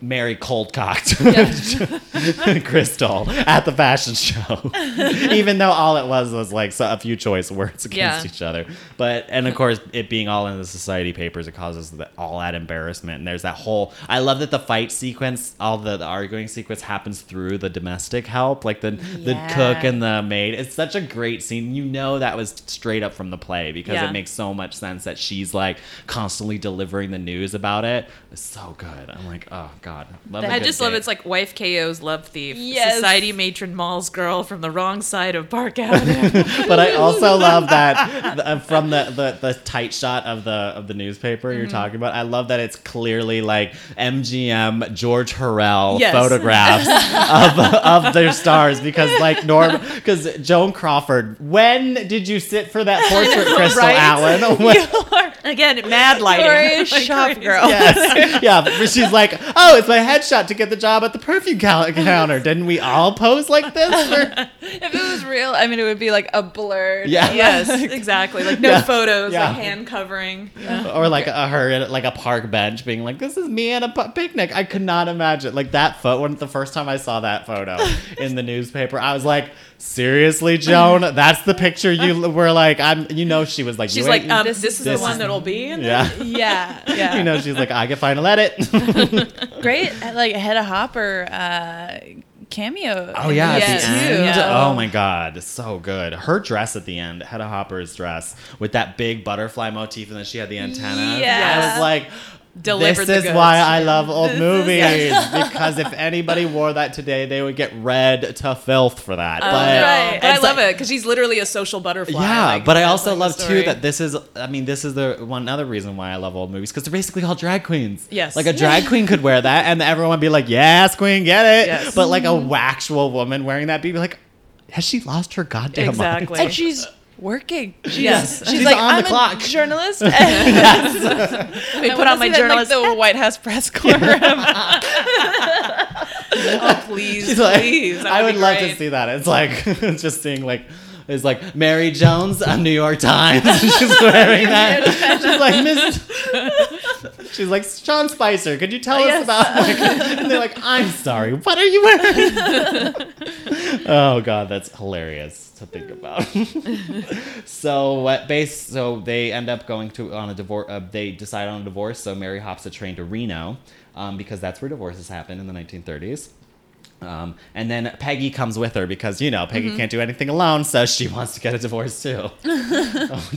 Mary cold cocked Crystal at the fashion show, even though all it was was like so- a few choice words against Yeah. each other. But and of course, it being all in the society papers, it causes the, all that embarrassment. And there's that whole. I love that the fight sequence, all the, the arguing sequence, happens through the domestic help, like the the cook and the maid. It's such a great scene. You know that was straight up from the play because Yeah. it makes so much sense that she's like constantly delivering the news about it. It's so good. I'm like, oh god, love a I good just love date. it's like wife KO's love thief. Yes. Society matron mauls girl from the wrong side of Park Avenue. but I also love that uh, from the, the the tight shot of the of the newspaper Mm-hmm. you're talking about. I love that it's clearly like MGM George Hurrell Yes. photographs of of their stars because like Norm because Joan Crawford. When did you sit for that portrait, Crystal right? Allen? When- Again, mad lighting. You're a Like shop crazy. girl. Yes. yeah, but she's like, oh, it's my headshot to get the job at the perfume cal- counter. Didn't we all pose like this? For- If it was real, I mean, it would be like a blur. Yeah. Yes, exactly. Like no Yeah. photos, Yeah. like hand covering. Yeah. or like a, her at like a park bench being like, "This is me at a picnic." I could not imagine like that photo. When the first time I saw that photo in the newspaper, I was like, "Seriously, Joan, that's the picture you were like." I'm, you know, she was like, She's like, um, this this, is- is this the one is- that'll be. In yeah." Yeah. Yeah. You know, she's like, I can final edit. Great, like Hedda Hopper uh, cameo. Oh yeah, at Yes. the end. Yeah. Oh my god, so good. Her dress at the end, Hedda Hopper's dress with that big butterfly motif, and then she had the antenna. Yeah. I was like. Delivered this the is goods. why I love old This is- movies because if anybody wore that today, they would get red to filth for that. Oh, but right. But I love like- it because she's literally a social butterfly. Yeah, like, but I also like, love too that this is. I mean, this is the one other reason why I love old movies because they're basically all drag queens. Yes. like a drag queen could wear that, and everyone would be like, "Yes, queen, get it." Yes. But like a actual woman wearing that, be like, "Has she lost her goddamn mind? Exactly. and she's working. She's, Yes. she's, She's like, on I'm clock." a journalist. Let me put on my journalist. like, the White House press corps. oh, please, She's like- please. I would love to see that. It's like it's just seeing like It's like Mary Jones, a New York Times. she's wearing that. She's like Miss. She's like Sean Spicer. Could you tell us Yes. about? Like, and they're like, I'm sorry. What are you wearing? Oh God, that's hilarious to think about. so what base? So they end up going to on a divorce. Uh, they decide on a divorce. So Mary hops a train to Reno um, because that's where divorces happen in the 1930s. Um, and then Peggy comes with her because you know Peggy can't do anything alone, so she wants to get a divorce too. Oh,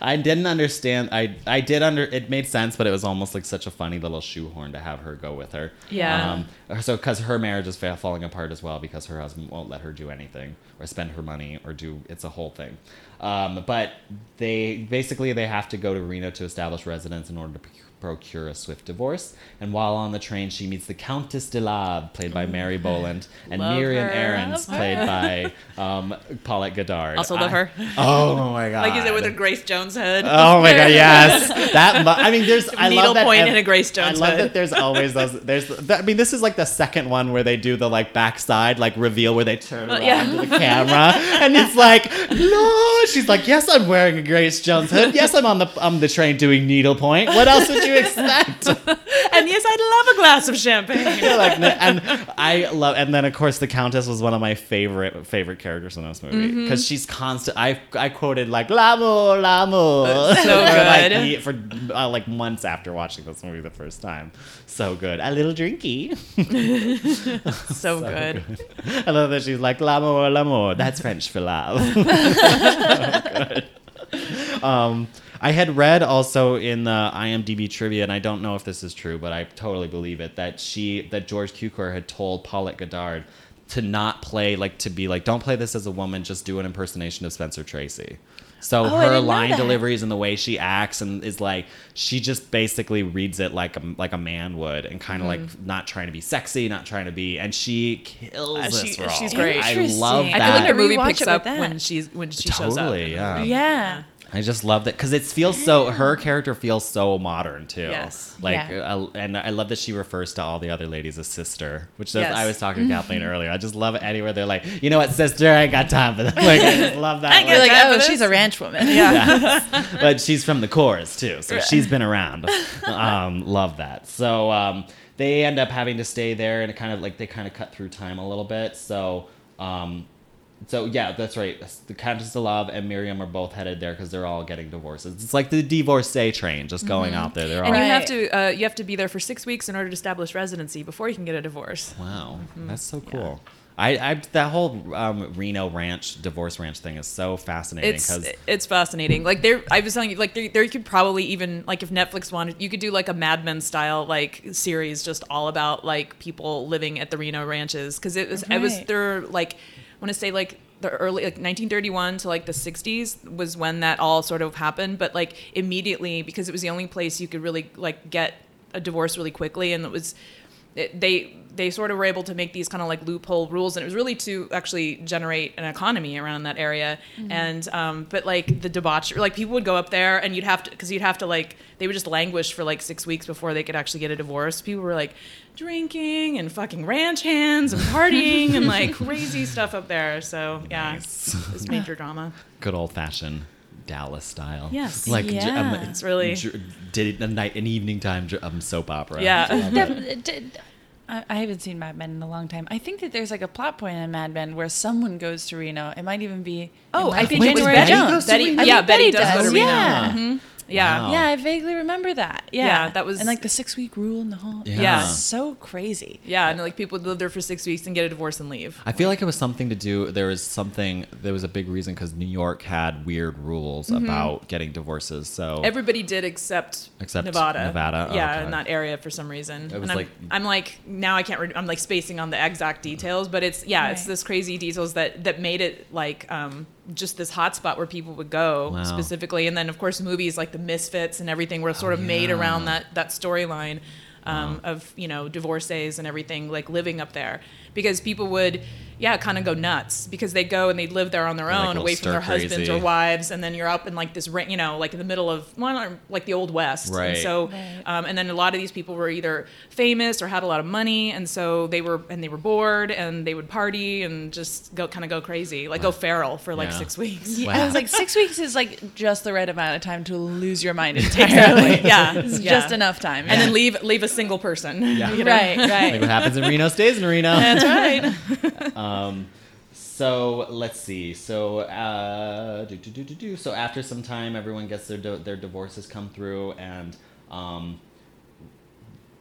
I, didn't understand. I I did under. It made sense, but it was almost like such a funny little shoehorn to have her go with her. Yeah. Um, so because her marriage is fa- falling apart as well because her husband won't let her do anything or spend her money or do. It's a whole thing. Um, but they basically they have to go to Reno to establish residence in order to procure a swift divorce. And while on the train, she meets the Countess de Lave, played by Mary Boland, and Love Miriam her. Aarons, Love played by um, Paulette Goddard. Also love I- her. Oh my god! Like you said with her Grace Jones head. Oh my god, yes. That mu- I mean, there's I love that point ev- and a Grace Jones I love hood. that there's always those. There's. That, I mean, this is like the second one where they do the like backside like reveal where they turn around yeah. to the camera, and it's like, no. She's like, yes, I'm wearing a Grace Jones hood. Yes, I'm on the on the train doing needlepoint. What else would you expect? and yes, I'd love a glass of champagne. Like, and I love, and then of course the Countess was one of my favorite favorite characters in this movie Mm-hmm. because she's constant. I I quoted like l'amour, l'amour, So for, like, good. for uh, like months after watching this movie the first time. So good, a little drinky. so, So good. I love that she's like l'amour, l'amour. That's French for love. So good. Um, I had read also in the IMDb trivia, and I don't know if this is true, but I totally believe it that she that George Cukor had told Paulette Goddard to not play like to be like don't play this as a woman, just do an impersonation of Spencer Tracy. So Oh, her line deliveries and the way she acts and is like she just basically reads it like a like a man would and kind of like not trying to be sexy, not trying to be, and she kills Uh, this she- role. she's great. I Interesting. love I that. I feel like the to movie picks up when she's when she shows up. Totally, yeah. Yeah. I just love that because it feels so. Her character feels so modern too. Yes. Like, Yeah. uh, and I love that she refers to all the other ladies as sister, which is, Yes. I was talking to Kathleen earlier. I just love it anywhere they're like, you know what, sister, I ain't got time for that. Like, I just love that. I get Like, like, oh, she's a ranch woman. Yeah. but she's from the chorus too, so she's been around. Um, love that. So um, they end up having to stay there, and it kind of like they kind of cut through time a little bit. So. Um, so yeah, that's right. The Countess of Love and Miriam are both headed there because they're all getting divorces. It's like the divorcee train just going out there. They're all And you Right. have to uh, you have to be there for six weeks in order to establish residency before you can get a divorce. wow, that's so cool. I, I that whole um, Reno Ranch divorce ranch thing is so fascinating It's because it's fascinating. Like there, I was telling you, like there, there you could probably even like if Netflix wanted, you could do like a Mad Men style like series just all about like people living at the Reno ranches because it was it was Right. there like I want to say like the early like 1931 to like the 60s was when that all sort of happened but like immediately because it was the only place you could really like get a divorce really quickly and it was it, they they sort of were able to make these kind of like loophole rules and it was really to actually generate an economy around that area and um, but like the debauchery like people would go up there and you'd have to because you'd have to like they would just languish for like six weeks before they could actually get a divorce people were like drinking and fucking ranch hands and partying and like crazy stuff up there so yeah Nice. it's major drama good old fashioned Dallas style. Yes. like Yeah. um, It's really- j- did a night an evening time um, soap opera. Yeah. Love it. Def- d- I I haven't seen Mad Men in a long time. I think that there's like a plot point in Mad Men where someone goes to Reno. It might even be. Oh, I think it was January Betty. Jones. Betty, I yeah, think Betty Betty does go to Reno. yeah. Mhm. Yeah. Wow. Yeah, I vaguely remember that. Yeah, Yeah, that was- and like the six week rule in the whole. Yeah. Yeah. so crazy. Yeah, and like people would live there for six weeks and get a divorce and leave. I feel like it was something to do. There was something. There was a big reason because New York had weird rules about getting divorces. So Everybody did except, Except Nevada. Nevada, Yeah, okay. in that area for some reason. It was and I'm, like- I'm like now I can't. Re- I'm like spacing on the exact details, but it's yeah, it's this crazy details that that made it like um, just this hot spot where people would go Wow. specifically, and then of course movies like The Misfits and everything were sort of made yeah. around that that storyline. Um, Of you know divorcees and everything like living up there because people would yeah, kind of go nuts because they go and they live there on their own, go away from their stir husbands crazy. or wives, and then you're up in like this, ra- you know, like in the middle of one, like the old west. Right. And so, Right. um, and then a lot of these people were either famous or had a lot of money, and so they were and they were bored and they would party and just go kind of go crazy, like go feral for like Yeah. six weeks. Wow. I was like, six weeks is like just the right amount of time to lose your mind entirely. Exactly. Yeah. it's Yeah. just enough time. And then leave leave a single person. Yeah. you know? right, like what happens in Reno stays in Reno. That's right. Um, so let's see. So uh, do, do, do, do, do. so after some time, everyone gets their their divorces come through, and um,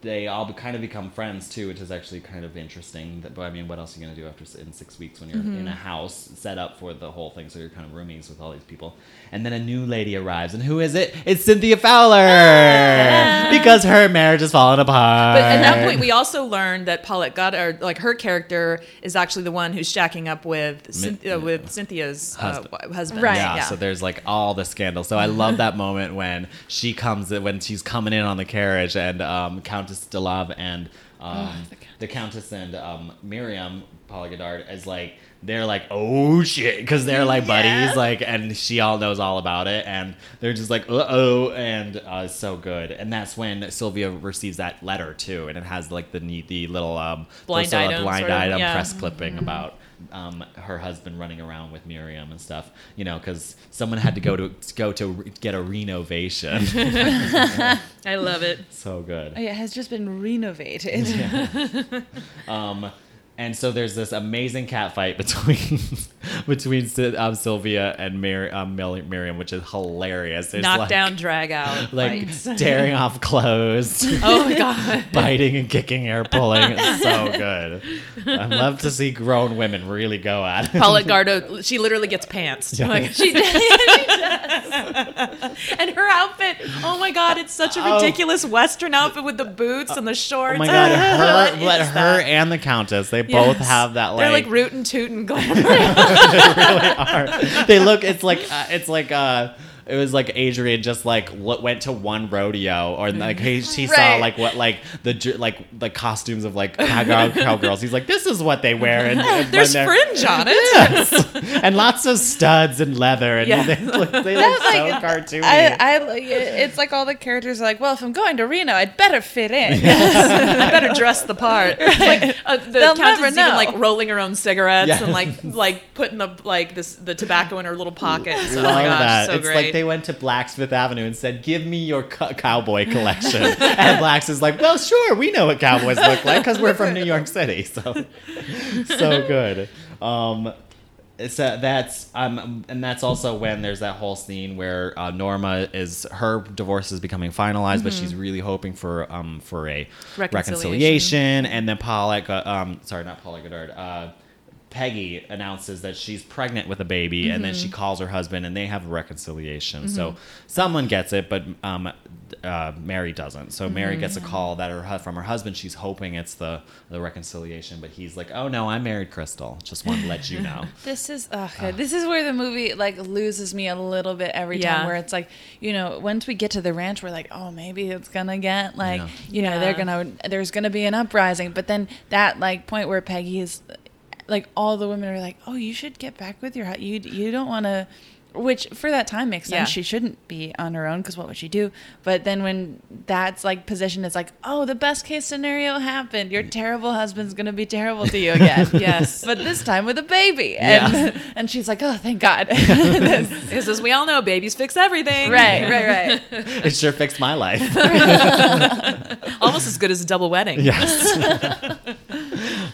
they all be, kind of become friends too, which is actually kind of interesting. That, but I mean, what else are you gonna do after in six weeks when you're in a house set up for the whole thing? So you're kind of roomies with all these people, and then a new lady arrives, and who is it? It's Cynthia Fowler because her marriage is falling apart. But at that point, we also learned that Paulette Goddard, like her character, is actually the one who's shacking up with Cynthia, with Cynthia's Husband. husband. Uh, husband. Right. Yeah, Yeah. so there's like all the scandal. So I love that moment when she comes when she's coming in on the carriage and um, Countess Delave and um, the Countess. and um, Miriam Paulette Goddard is like they're like oh shit because they're like buddies like and she all knows all about it and they're just like uh oh and uh, so good. And that's when Sylvia receives that letter too and it has like the neat the little um Blind item blind sort of, item yeah. press clipping about um, her husband running around with Miriam and stuff, you know, because someone had to go to go to re- get a renovation. I love it. so good. Oh, yeah, it has just been renovated. Um, and so there's this amazing cat fight between between um, Sylvia and Mir- um, Mil- Miriam, which is hilarious. There's Knock like, down, drag out. like fights. tearing off clothes. oh my god. biting and kicking, hair pulling. It's so good. I love to see grown women really go at it. Paulette Goddard, she literally gets pants. Yeah. Like, she and her outfit, oh my god, it's such a Oh. ridiculous Western outfit with the boots and the shorts. Oh my god, her, What but her that? and the Countess, they both have that like, They're like rootin' tootin' glamour. they really are. They look. It's like uh, it's like uh, it was like Adrian just like w- went to one rodeo or like he, he saw like what like the like the costumes of like cowgirl, cowgirls. He's like, this is what they wear. And, and There's when fringe on it. Yes. and lots of studs and leather and Yeah. they look, they look That's so like- cartoony. I, I, it's like all the characters are like, well, if I'm going to Reno, I'd better fit in. I better dress the part. Like uh, the They'll never is even know. like rolling her own cigarettes Yes. and like like putting the like this the tobacco in her little pockets. Oh Love my gosh, that. so it's great. like they went to Blacksmith Avenue and said, "Give me your co- cowboy collection." and Black's is like, "Well, sure, we know what cowboys look like because we're from New York City." So, so good. Um, it's uh, that's um, and that's also when there's that whole scene where uh, Norma is her divorce is becoming finalized, but she's really hoping for um for a Reconciliation. reconciliation, and then uh, um, sorry, not Paulette Goddard, uh, Peggy announces that she's pregnant with a baby, and then Mm-hmm. she calls her husband, and they have a reconciliation. So someone gets it, but um, uh, Mary doesn't. So Mary gets a Mm-hmm. call that her from her husband. She's hoping it's the the reconciliation, but he's like, "Oh no, I married Crystal. Just want to let you know." This is oh God, this is where the movie like loses me a little bit every Yeah. time. Where it's like you know once we get to the ranch, we're like, oh maybe it's gonna get like Yeah. you know they're gonna there's gonna be an uprising. But then that like point where Peggy is like all the women are like, oh you should get back with your hu- you you don't want to. Which for that time makes sense. Yeah. She shouldn't be on her own because what would she do? But then when that's like position, as like, oh, the best case scenario happened. Your terrible husband's gonna be terrible to you again. Yes. but this time with a baby. And Yeah. and she's like, oh, thank God. Because as we all know, babies fix everything. right, right, right. it sure fixed my life. Almost as good as a double wedding. Yes.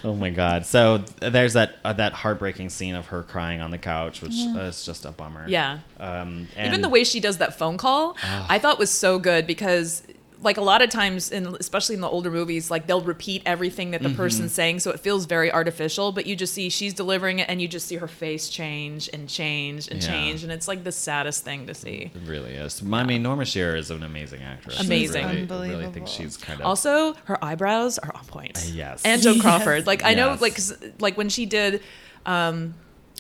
oh my god. So there's that uh, that heartbreaking scene of her crying on the couch, which uh, is just a bummer. Yeah. Um, Even the way she does that phone call, I thought was so good because like a lot of times in especially in the older movies like they'll repeat everything that the Mm-hmm. person's saying so it feels very artificial but you just see she's delivering it and you just see her face change and change and Yeah. change and it's like the saddest thing to see It really is. I mean, Norma Shearer is an amazing actress. I Amazing. really, really think she's kind of also her eyebrows are on point Uh, yes. and joan Yes. crawford like i know Yes. like 'cause, like when she did um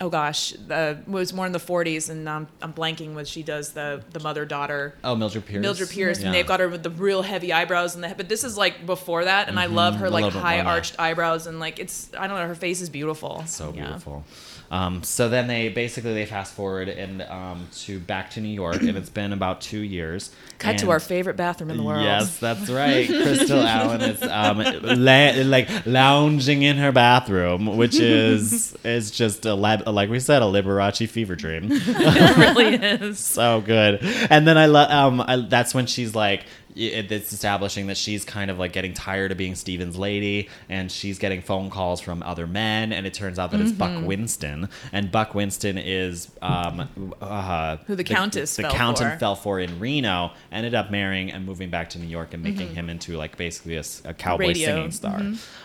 oh gosh, uh, was more in the 40s, and um, I'm blanking what she does the the mother daughter. Oh, Mildred Pierce. Mildred Pierce, Yeah. and they've got her with the real heavy eyebrows and the but this is like before that, and I love her Mm-hmm. like high arched eyebrows and like it's I don't know her face is beautiful. so Yeah. beautiful. Um, so then they basically they fast forward and um, to back to New York, and it's been about two years. Cut to our favorite bathroom in the world. Yes, that's right. Crystal Allen is um, la- like lounging in her bathroom, which is is just a lab, like we said, a Liberace fever dream. it really is. so good. And then I love um I, that's when she's like it's establishing that she's kind of like getting tired of being Steven's lady and she's getting phone calls from other men and it turns out that it's Mm-hmm. Buck Winston and Buck Winston is um uh, Who the Countess the fell Countess for. fell for in Reno ended up marrying and moving back to New York and making Mm-hmm. him into like basically a cowboy Radio. singing star.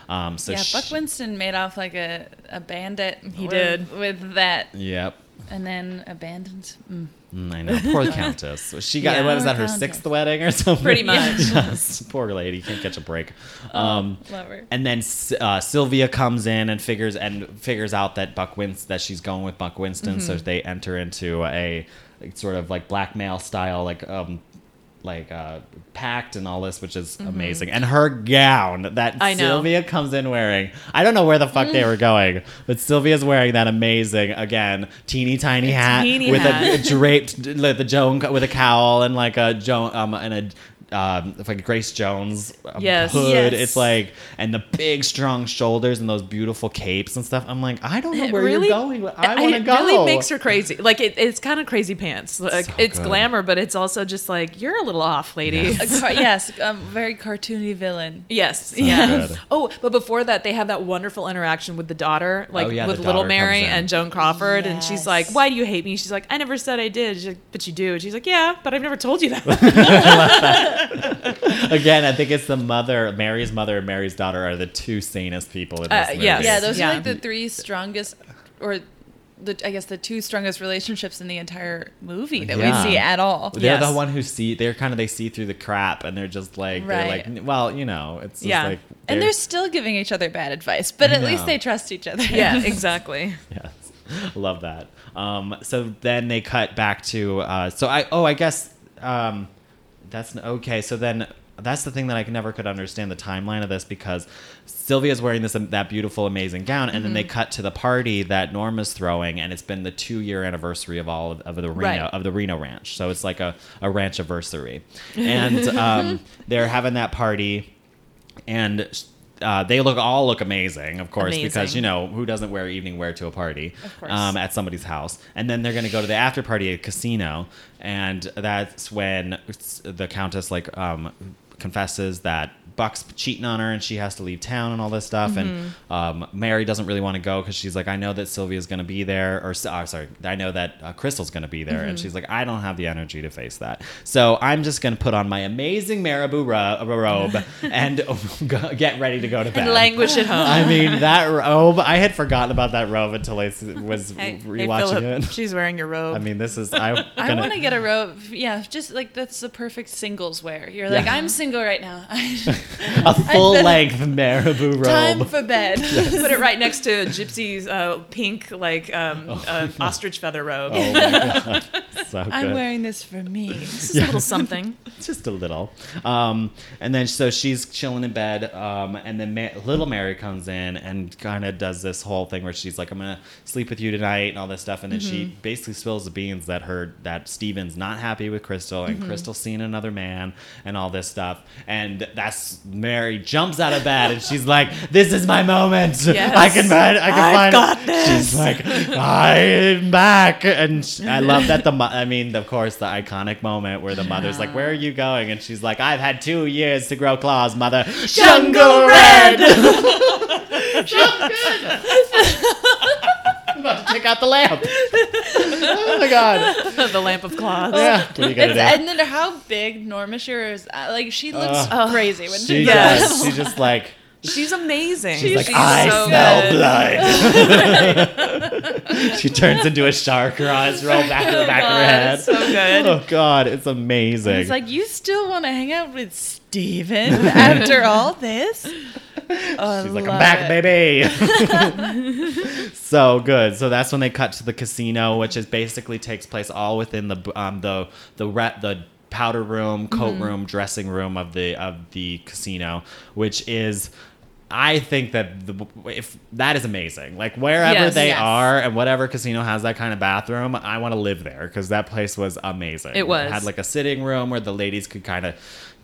Um so yeah, sh- Buck Winston made off like a, a bandit. He with- did. with that, Yep. and then abandoned. Mm. Mm, I know, poor Countess. She got Yeah. what was that? Her Countess. sixth wedding or something? Pretty much. yes, poor lady can't catch a break. Um, love her. and then uh, Sylvia comes in and figures and figures out that Buck Winston that she's going with Buck Winston, so Mm-hmm. they enter into a sort of like blackmail style like um like uh pact and all this which is amazing and her gown that. I know. sylvia comes in wearing i don't know where the fuck they were going but sylvia's wearing that amazing again teeny tiny hat teeny with a hat. draped like the joan with a cowl and like a joan um and a um, like Grace Jones um, Yes. hood. Yes. It's like and the big strong shoulders and those beautiful capes and stuff. I'm like, I don't know where really- you're going. I want to it really makes her crazy. Like it, it's kind of crazy pants. Like So it's good. glamour, but it's also just like you're a little off, lady. A car- yes, um, very cartoony villain. Yes, yes. good. Oh, but before that, they have that wonderful interaction with the daughter, like Oh, yeah, with the little Mary and Joan Crawford, and she's like, "Why do you hate me?" She's like, "I never said I did." She's like, "But you do." And she's like, "Yeah, but I've never told you that." Again, I think it's the mother, Mary's mother and Mary's daughter are the two sanest people in this Uh, movie. yes. Yeah, those Yeah. are like the three strongest, or the I guess the two strongest relationships in the entire movie that Yeah. we see at all. They're Yes. the one who see. They're kind of they see through the crap, and they're just like they're like, well, you know, it's just Yeah. like And they're still giving each other bad advice, but I at least they trust each other. yeah, exactly. Yes, love that. Um, so then they cut back to. Uh, so I oh I guess um, that's n- okay. So then that's the thing that I never could understand the timeline of this because Sylvia's wearing this um, that beautiful amazing gown, and then they cut to the party that Norma's throwing, and it's been the two year anniversary of all of, of the Reno Right. of the Reno Ranch. So it's like a a ranch anniversary, and um, they're having that party and uh, they look all look amazing, of course, because you know who doesn't wear evening wear to a party Of course. um, at somebody's house, and then they're going to go to the after party at a casino, and that's when the countess like um, confesses that Buck's cheating on her and she has to leave town and all this stuff, and Mm-hmm. um, Mary doesn't really want to go because she's like, I know that Sylvia's going to be there, or uh, sorry, I know that uh, Crystal's going to be there, Mm-hmm. and she's like, I don't have the energy to face that, so I'm just going to put on my amazing Marabou ro- robe and get ready to go to bed. And languish at home. I mean that robe. I had forgotten about that robe until I was Hey, hey, rewatching Philip, it. she's wearing your robe. I mean, this is I. I want to get a robe. Yeah, just like that's the perfect singles wear. You're like, Yeah. I'm single right now. a full length Marabou robe. Time for bed. Put it right next to Gypsy's uh, pink, like um, uh, ostrich feather robe. Oh my god, so good. I'm wearing this for me. Just a little something. just a little. Um, and then so she's chilling in bed, um, and then Ma- little Mary comes in and kind of does this whole thing where she's like, "I'm gonna sleep with you tonight" and all this stuff, and then she basically spills the beans that her that Steven's not happy with Crystal, and Crystal's seeing another man, and all this stuff, and that's Mary jumps out of bed and she's like, "This is my moment. Yes. I can find. I can I've find." got this. She's like, "I'm back," and sh- I love that the. mo- I mean, of course, the iconic moment where the mother's like, "Where are you going?" And she's like, "I've had two years to grow claws, mother." Jungle Red. I'm about to take out the lamp. Oh my god. the lamp of claws. Yeah. What are you gonna It's, do? and then how big Norma Shearer is. uh, Like she looks Ugh. crazy when She she Yes. does. She just like She's amazing. she's like She's I so smell blood. she turns into a shark. Her eyes roll back in the back of her head. so good. Oh god, it's amazing. It's like you still want to hang out with Steven after all this? Oh, She's like, I'm back, it. baby. so good. So that's when they cut to the casino, which is basically takes place all within the um the the re- the powder room, coat Mm-hmm. room, dressing room of the of the casino, which is. I think that the, if that is amazing, like wherever Yes. they Yes. are and whatever casino has that kind of bathroom, I want to live there because that place was amazing. It was. had like a sitting room where the ladies could kind of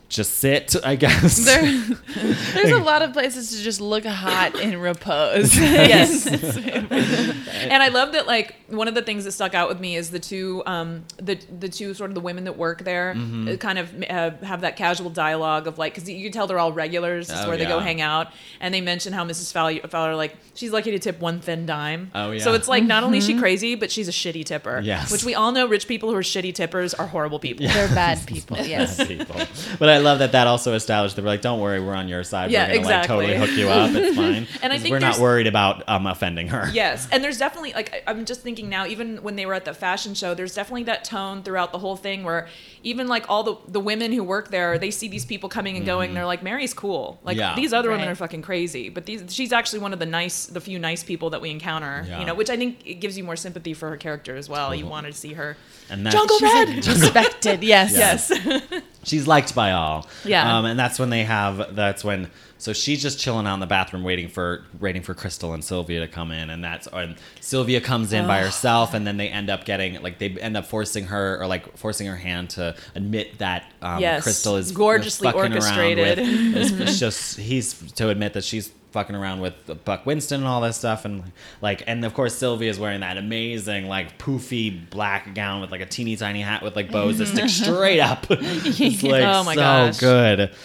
just sit, I guess. There, there's a lot of places to just look hot in repose. yes. and I love that like one of the things that stuck out with me is the two um the the two sort of the women that work there Mm-hmm. uh, kind of uh, have that casual dialogue of like because you can tell they're all regulars. It's Oh, where they go hang out, and they mention how Mrs. Fowler, Fowler like she's lucky to tip one thin dime. Oh, yeah. So it's like not only is she crazy, but she's a shitty tipper. Yes. Which we all know rich people who are shitty tippers are horrible people. They're bad people. Yes. people. But I love that that also established. They were like, "Don't worry, we're on your side. Yeah, we're gonna exactly. like totally hook you up. It's fine." And I 'Cause think we're not worried about um offending her. Yes, and there's definitely like I- I'm just thinking now, even when they were at the fashion show, there's definitely that tone throughout the whole thing where even like all the the women who work there, they see these people coming and going, and they're like, Mary's cool. Like Yeah. these other women are fucking crazy, but these she's actually one of the nice, the few nice people that we encounter. Yeah. You know, which I think it gives you more sympathy for her character as well. You wanted to see her. And that, Jungle She's Red. like, respected. Yes. Yes. she's liked by all. Yeah. Um, and that's when they have. That's when. So she's just chilling out in the bathroom, waiting for waiting for Crystal and Sylvia to come in, and that's when Sylvia comes in by herself, and then they end up getting like they end up forcing her or like forcing her hand to admit that um, Yes. Crystal is Gorgeously orchestrated. with- is- It's just he's to admit that she's fucking around with Buck Winston and all this stuff, and like, and of course Sylvia is wearing that amazing like poofy black gown with like a teeny tiny hat with like bows that stick straight up. it's like Oh my so gosh. good.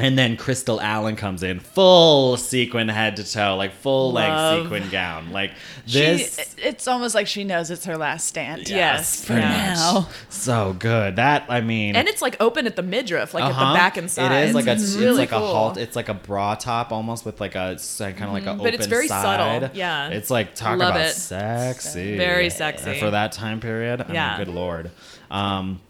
And then Crystal Allen comes in, full sequin head to toe, like full length Love. sequin gown, like She, this. it's almost like she knows it's her last stand. Yes, pretty yeah. Now. So good. That I mean, And it's like open at the midriff, like at uh-huh. the back and side. It is like a It's it's really like a cool. halt. It's like a bra top almost with like a kind of like a Mhm. But it's open very subtle. Yeah. it's like talk Love about it. sexy, Very sexy. for that time period. I Yeah. mean, good lord. Um,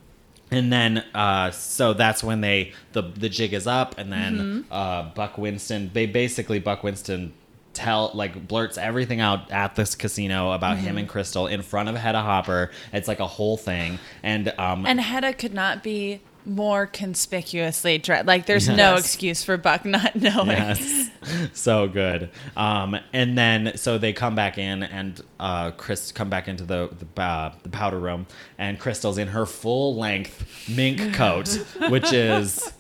and then uh, so that's when they the the jig is up, and then Mm-hmm. uh, Buck Winston. They basically Buck Winston tell like blurts everything out at this casino about him Mm-hmm. and Crystal in front of Hedda Hopper. It's like a whole thing, and um, And Hedda could not be more conspicuously dressed. Like, there's no excuse for Buck not knowing. Yes, so good. Um, and then so they come back in, and uh, Chris come back into the the, uh, the powder room, and Crystal's in her full length mink coat, which is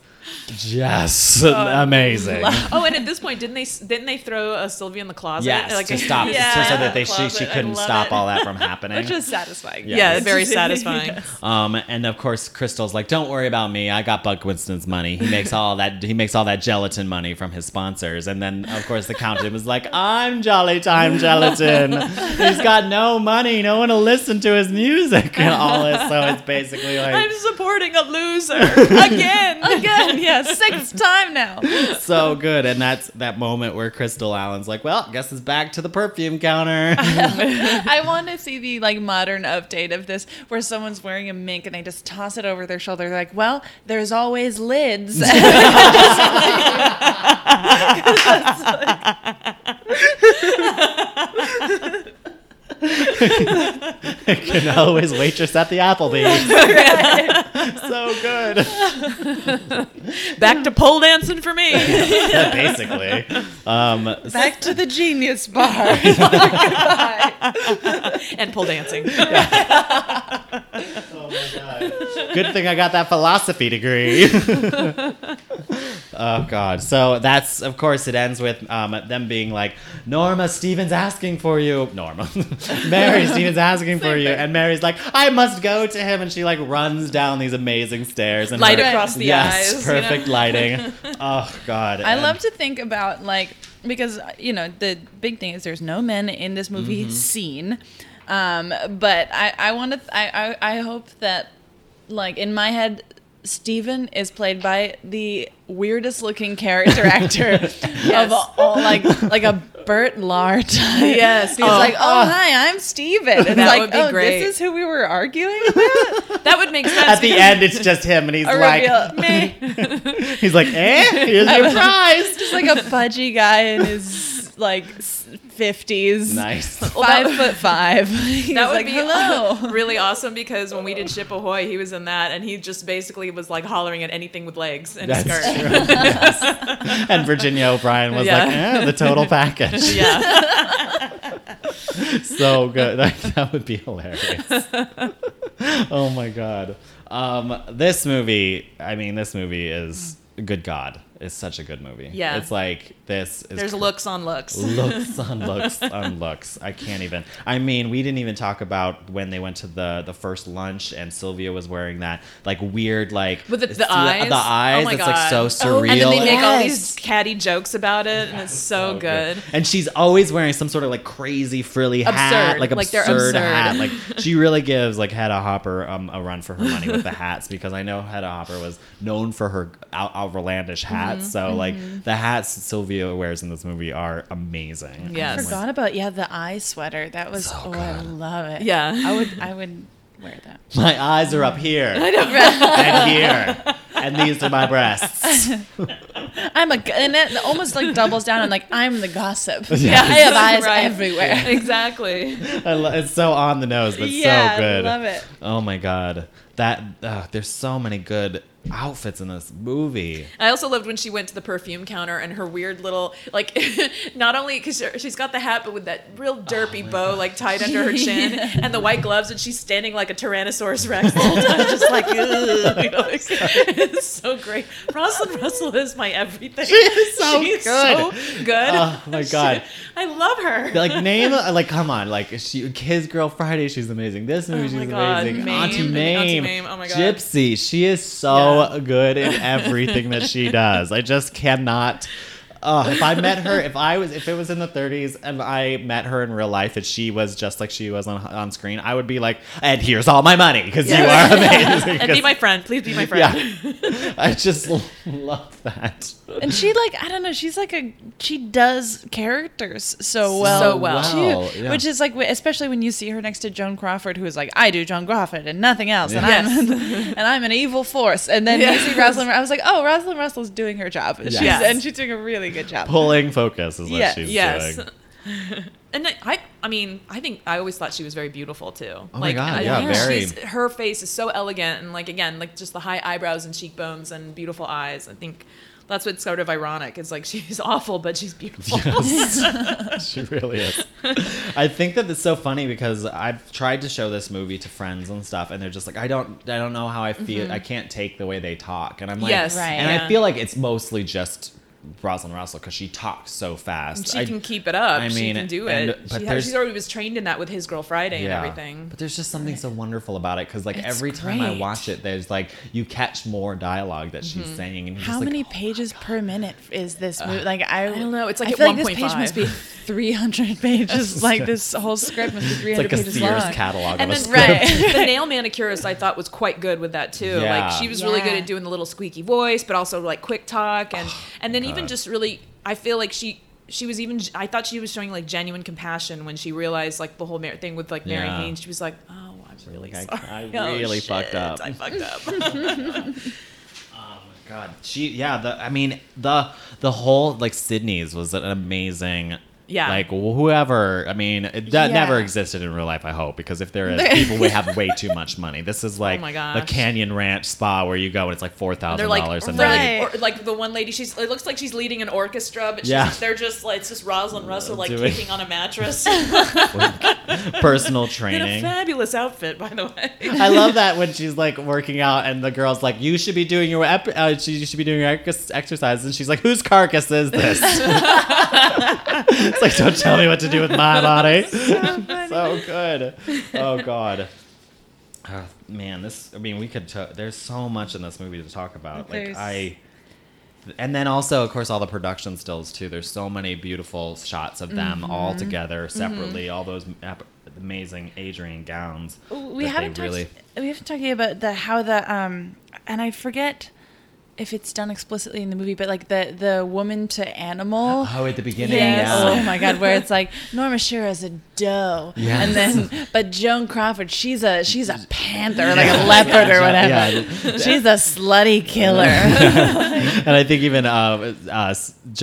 just amazing. Oh, and at this point, didn't they didn't they throw uh, Sylvia in the closet? Yes, Like, to stop, Yeah, so, so that they she, she couldn't stop it. all that from happening. Which was satisfying. Yeah. Yeah, very satisfying. Um, and of course, Crystal's like, "Don't worry about me. I got Buck Winston's money. He makes all that. He makes all that gelatin money from his sponsors." And then, of course, the Countess was like, "I'm Jolly Time Gelatin. He's got no money. No one will listen to his music and all this." So it's basically like I'm supporting a loser again. Again, yeah, sixth time now. so good. And that's that moment where Crystal Allen's like, "Well, guess it's back to the perfume counter." I want to see the like modern update of this where someone's wearing a mink and they just toss it over their shoulder. They're like, well, there's always lids. I Can always waitress at the Applebee's. Good. Back to pole dancing for me. Basically. Um, Back to the genius bar. and pole dancing. Oh my god. Good thing I got that philosophy degree. Oh god. So that's of course it ends with um, them being like, Norma Stevens asking for you. Norma. Mary Stevens asking for you. And Mary's like, I must go to him and she like runs down these amazing stairs and Light her- across the yes, eyes. you know? Perfect lighting. Oh god. I And- love to think about like because you know the big thing is there's no men in this movie Mm-hmm. scene, um, but I I want to I, I I hope that like in my head Steven is played by the weirdest looking character actor of all, like like a Bert Lahr type. Yes. He's Oh. like, oh, hi, I'm Steven. It's That like, would be oh, great. this is who we were arguing about? That would make sense. At the end, it's just him, and he's like, reveal. meh. he's like, eh, here's your prize. Just like a pudgy guy in his like fifties. Nice. Five foot five. He's that would like, be hello. really awesome because when we did Ship Ahoy, he was in that, and he just basically was like hollering at anything with legs and a That's skirt. true. And Virginia O'Brien was Yeah. like, eh, the total package. Yeah, so good. That, that would be hilarious. oh my god. Um, this movie, I mean, this movie is good God. It's such a good movie. Yeah. It's like this is there's cr- looks on looks. looks on looks on looks. I can't even. I mean, we didn't even talk about when they went to the the first lunch and Sylvia was wearing that like weird like With the, it's the eyes, The eyes. Oh my it's God. like so surreal. And then they make all these catty jokes about it, and it's so, good. And she's always wearing some sort of like crazy frilly hat, Absurd. like Like, they're absurd, absurd. hat. Like she really gives like Hedda Hopper um, a run for her money with the hats because I know Hedda Hopper was known for her out- outlandish hats. Mm-hmm. So like the hats Sylvia wears in this movie are amazing. Yes. I'm Forgot about yeah the eye sweater. That was So oh I love it. Yeah. I would I would wear that. My eyes are up here and here, and these are my breasts. I'm a g- and it almost like doubles down on like I'm the gossip. Yeah. I have eyes Right. everywhere. Exactly. I lo- it's so on the nose, but yeah, so good. I love it. Oh my god, that uh, there's so many good outfits in this movie. I also loved when she went to the perfume counter and her weird little like, not only because she's got the hat, but with that real derpy bow like tied under her chin and the white gloves, and she's standing like a Tyrannosaurus Rex the whole time, just like, "Ugh," you know, like, it's so great. Rosalind Russell is my everything. She is so She's good. so good. Oh my God. I love her. Like name like come on like she His Girl Friday she's amazing this movie Oh she's my God, amazing Mame. Auntie Auntie Mame Mame, oh my God. Gypsy. She is so good in everything that she does. I just cannot uh, if I met her, if I was, if it was in the 30s and I met her in real life and she was just like she was on on screen, I would be like, and here's all my money because you are amazing. and be my friend. Please be my friend. yeah, I just love that. And she like I don't know, she's like a she does characters so well. So well. Wow, too, yeah. Which is like especially when you see her next to Joan Crawford who is like I do Joan Crawford and nothing else and Yes. I'm and I'm an evil force. And then Yes. you see Rosalind I was like, "Oh, Rosalind Russell's doing her job." She's, Yes. and she's doing a really good job. Pulling focus is what Yes. she's Yes. doing. And I- I, I mean, I think I always thought she was very beautiful too. Oh my God, I- yeah, very. She's, her face is so elegant, and like again, like just the high eyebrows and cheekbones and beautiful eyes. I think that's what's sort of ironic. Is like she's awful, but she's beautiful. Yes. she really is. I think that it's so funny because I've tried to show this movie to friends and stuff, and they're just like, I don't, I don't know how I feel. I can't take the way they talk, and I'm like, Mm-hmm. Yes, Right. And yeah. I feel like it's mostly just Rosalind Russell because she talks so fast. She I- can keep it up. I she mean, can do and- it. but she there's- she's already was trained in that with His Girl Friday and everything. But there's just something so wonderful about it because like It's every time I watch it, there's like you catch more dialogue that Mm-hmm. she's saying, and you're How just like, many "Oh pages per minute is this movie? Like I, I don't know. It's like I at feel like this page must be 300 pages. like this whole script must be It's 300 like a pages Sears long. catalog and of then script. right, the nail manicurist I thought was quite good with that too. Yeah. Like she was really good at doing the little squeaky voice, but also like quick talk and and then even God. just really, I feel like she she was even I thought she was showing like genuine compassion when she realized like the whole Mar- thing with like Mary Yeah. Haines. She was like, oh, I'm really like, sorry. I Oh, really fucked up." I fucked up. Oh my god, she yeah. The I mean the the whole like Sydney's was an amazing. Yeah. Like whoever, I mean, that Yeah. never existed in real life. I hope because if there is, people would have way too much money. This is like Oh the. Canyon Ranch Spa where you go and it's like four They're thousand like, dollars, and they're like, or, like the one lady. She's. It looks like she's leading an orchestra, but she's, Yeah. they're just like it's just Rosalind Russell like Doing- kicking on a mattress. personal training. fabulous outfit, by the way. I love that when she's like working out and the girl's like, "You should be doing your ep- uh, you should be doing your ex- exercises," and she's like, "Whose carcass is this?" it's like, don't tell me what to do with my body. so good. Oh God. Ah, man, this. I mean, we could. T- there's so much in this movie to talk about. Like I. And then also, of course, all the production stills too. There's so many beautiful shots of them all Mm-hmm. together, separately. All those ap- amazing Adrian gowns. we haven't really- We haven't talked about the how the um and I forget if it's done explicitly in the movie, but like the the woman to animal. Oh, at the beginning, Yes. yeah. Oh my God! Where it's like Norma Shearer's a doe, Yes. and then but Joan Crawford, she's a she's a panther, like a leopard or whatever. Yeah. She's a slutty killer. and I think even uh, uh,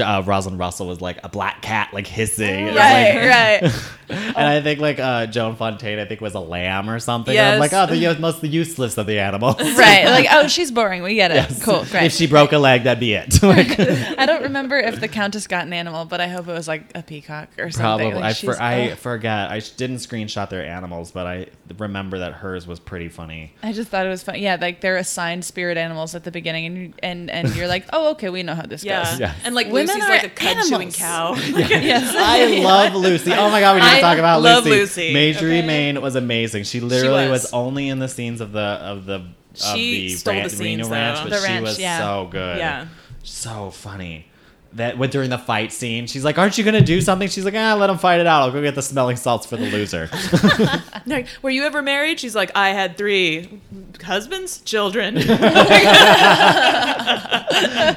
uh, Rosalind Russell was like a black cat, like hissing. Right, like- right. And I think like uh, Joan Fontaine, I think was a lamb or something. And I'm Yes. like, oh, the most useless of the animals. Right. Like, oh, she's boring. We get it. Yes. Cool. Great. If she broke a leg, that'd be it. Like, I don't remember if the Countess got an animal, but I hope it was like a peacock or something. probably. Like I, she's- for, I oh, forget. I didn't screenshot their animals, but I remember that hers was pretty funny. I just thought it was fun. Yeah, like they're assigned spirit animals at the beginning, and you, and and you're like, oh, okay, we know how this Yeah. goes. Yeah. And like Women Lucy's are like a cud chewing animals. cow. yes. I love Lucy. Oh my god, we need to I talk about love Lucy. Lucy, Marjorie okay? Main was amazing. She literally was. was. only in the scenes of the of the of She the, stole the Reno ranch, but The she ranch, was yeah. so good. Yeah. so funny. That when during the fight scene, she's like, "Aren't you gonna do something?" She's like, "Ah, let him fight it out. I'll go get the smelling salts for the loser." No, Were you ever married? She's like, I had three husbands, children. it's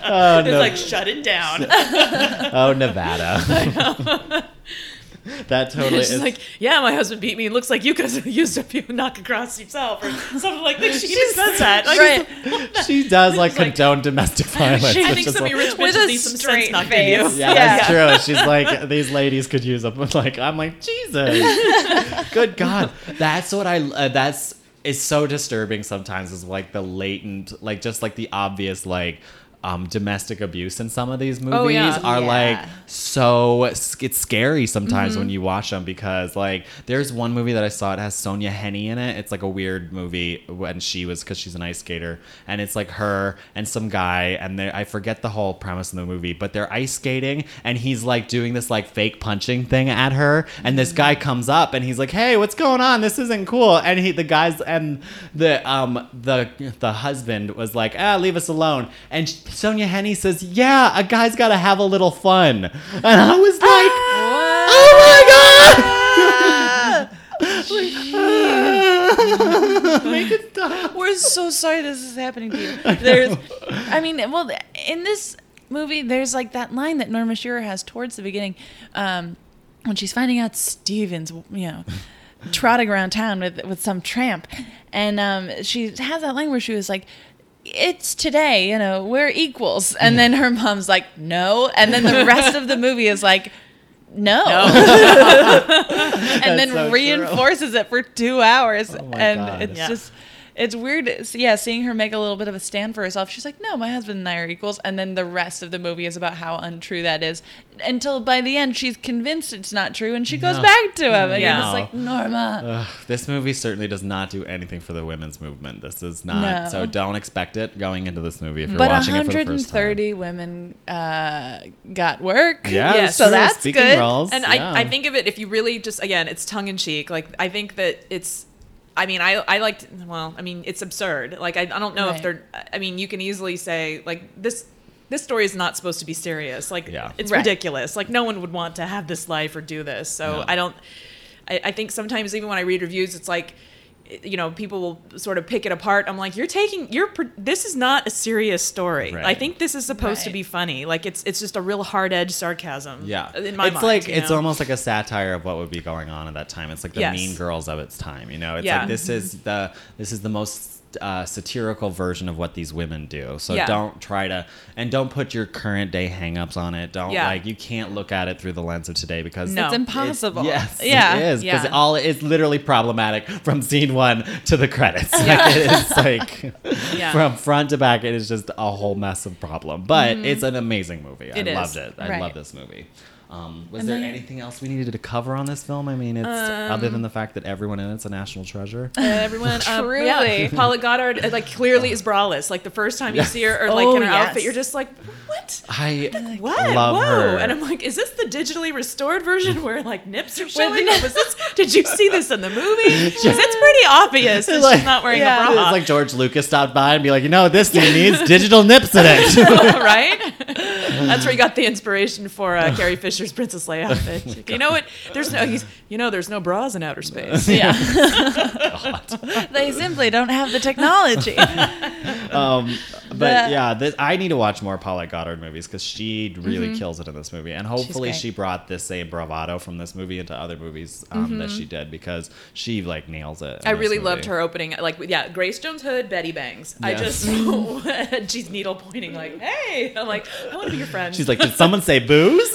oh no! like shut it down. oh Nevada. that totally She's is. like, yeah, my husband beat me. It looks like you could have used a few knock across yourself or something like that. She even says that. Like, Right. she does like like- condone domestic violence. I which think some like- rich With bitches need some sense straight knocked in you. Yeah, Yeah. that's true. She's like, these ladies could use them. Like, I'm like, Jesus, good God. That's what I. Uh, that's is so disturbing sometimes. Is like the latent, like just like the obvious, like. Um, domestic abuse in some of these movies Oh, yeah. are Yeah. like so it's scary sometimes Mm-hmm. when you watch them because like there's one movie that I saw it has Sonja Henie in it. It's like a weird movie when she was because she's an ice skater. And it's like her and some guy and they I forget the whole premise of the movie but they're ice skating and he's like doing this like fake punching thing at her. And this guy comes up and he's like hey what's going on? This isn't cool. And he the guys and the um the the husband was like ah leave us alone. And Sonja Henie says yeah a guy's got to have a little fun. And I was like oh my god! Make it stop. We're so sorry this is happening to you. There's, I mean, well, in this movie, there's like that line that Norma Shearer has towards the beginning, um, when she's finding out Steven's, you know, trotting around town with with some tramp, and um, she has that line where she was like. It's today, you know, we're equals. And then her mom's like, no. And then the rest of the movie is like, no. and then so true. reinforces it for two hours. Oh and God. it's Yeah. just it's weird yeah seeing her make a little bit of a stand for herself she's like no my husband and i are equals and then the rest of the movie is about how untrue that is until by the end she's convinced it's not true and she goes No. back to him and Yeah. it's like norma Ugh, this movie certainly does not do anything for the women's movement. This is not. No. So don't expect it going into this movie if you're but watching it for the first time. 130 women uh, got work Yeah, Yes. that's so true. that's Speaking good roles, And yeah. I, I think of it if you really just again, it's tongue in cheek. Like I think that it's. I mean, I I liked. Well, I mean, it's absurd. Like I, I don't know Right. if they're. I mean, you can easily say like this. This story is not supposed to be serious. Like Yeah. it's Right. ridiculous. Like no one would want to have this life or do this. So No. I don't. I, I think sometimes even when I read reviews, it's like. You know, people will sort of pick it apart. I'm like, you're taking, you're. This is not a serious story. Right. I think this is supposed to be funny. Like it's, it's just a real hard edge sarcasm. Yeah, in my it's mind, like it's know? almost like a satire of what would be going on at that time. It's like the Yes. Mean Girls of its time. You know, it's Yeah. like this is the this is the most uh, satirical version of what these women do. So Yeah. don't try to and don't put your current day hangups on it. Don't Yeah. like you can't look at it through the lens of today because No. it's impossible Yes, yeah it is because Yeah. all it's literally problematic from scene one to the credits. Like, it is like Yeah. from front to back, it is just a whole mess of problem. But it's an amazing movie. Mm-hmm. It I is. loved it. I Right. love this movie. Um, was And there then- anything else we needed to cover on this film? I mean, it's other Um, than the fact that everyone in it's a national treasure. Uh, everyone, um, Truly. yeah, Paula Goddard, uh, like clearly is braless. Like the first time you see her, or like Oh, in her yes. outfit, you're just like, what? I What? love Whoa! her. And I'm like, is this the digitally restored version where like nips are showing? Was this? Did you see this in the movie? Because it's pretty obvious that Like- she's not wearing yeah. a bra, it's like George Lucas stopped by and be like, you know, this thing needs digital nips in it. right? That's where you got the inspiration for uh, Carrie Fisher's Princess Leia outfit. You know what? There's no, he's, you know, there's no bras in outer space. yeah they simply don't have the technology um, but The- yeah, this, I need to watch more Paulette Goddard movies because she really kills it in this movie, and hopefully she brought this same bravado from this movie into other movies um, that she did because she like nails it. I really movie. loved her opening. Like, yeah, Grace Jones Hood, Betty Bangs. I just, she's needle pointing, like, hey. I'm like, I want to be your friend. She's like, did someone say booze?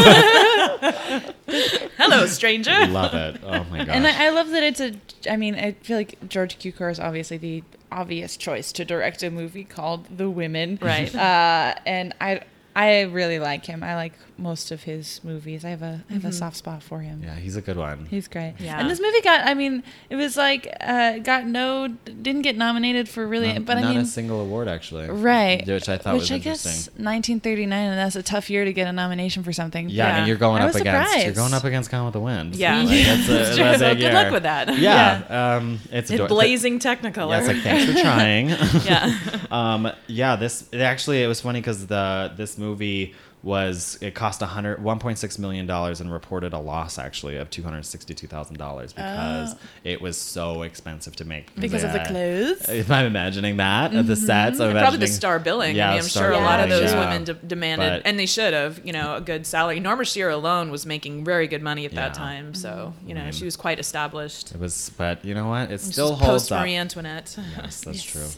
hello, stranger. Love it. Oh my gosh. And I, I love that it's a. I mean, I feel like George Cukor is obviously the obvious choice to direct a movie called The Women, Right. Uh, and I I really like him. I like most of his movies. I have a I have a soft spot for him. yeah, he's a good one. He's great. Yeah. And this movie got. I mean, it was like uh, got no, didn't get nominated for really, Not, but I not mean. a single award actually. Right, Which I thought Which was I interesting. guess 1939, and that's a tough year to get a nomination for something. Yeah, Yeah. and you're going I up was against you're going up against Gone with the Wind. Yeah. like, that's a, It's true. that's a So big good luck with that. Yeah, Um, it's In ador- blazing Technicolor. Yeah, it's like thanks for trying. yeah. um, yeah, this it actually it was funny because the this movie was it cost a hundred one point six million dollars and reported a loss actually of two hundred sixty two thousand dollars because oh. it was so expensive to make Oh. Because of the clothes? If I'm imagining that of the mm-hmm. sets, I'm Probably the star billing. Yeah, I mean, I'm star sure a lot of those yeah. women de- demanded, But- and they should have, you know, a good salary. Norma Shearer alone was making very good money at that Yeah. time, so mm-hmm. you know I mean, she was quite established. It was, but you know what? It still is holds post. Marie Antoinette. Yes, that's true.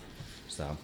So,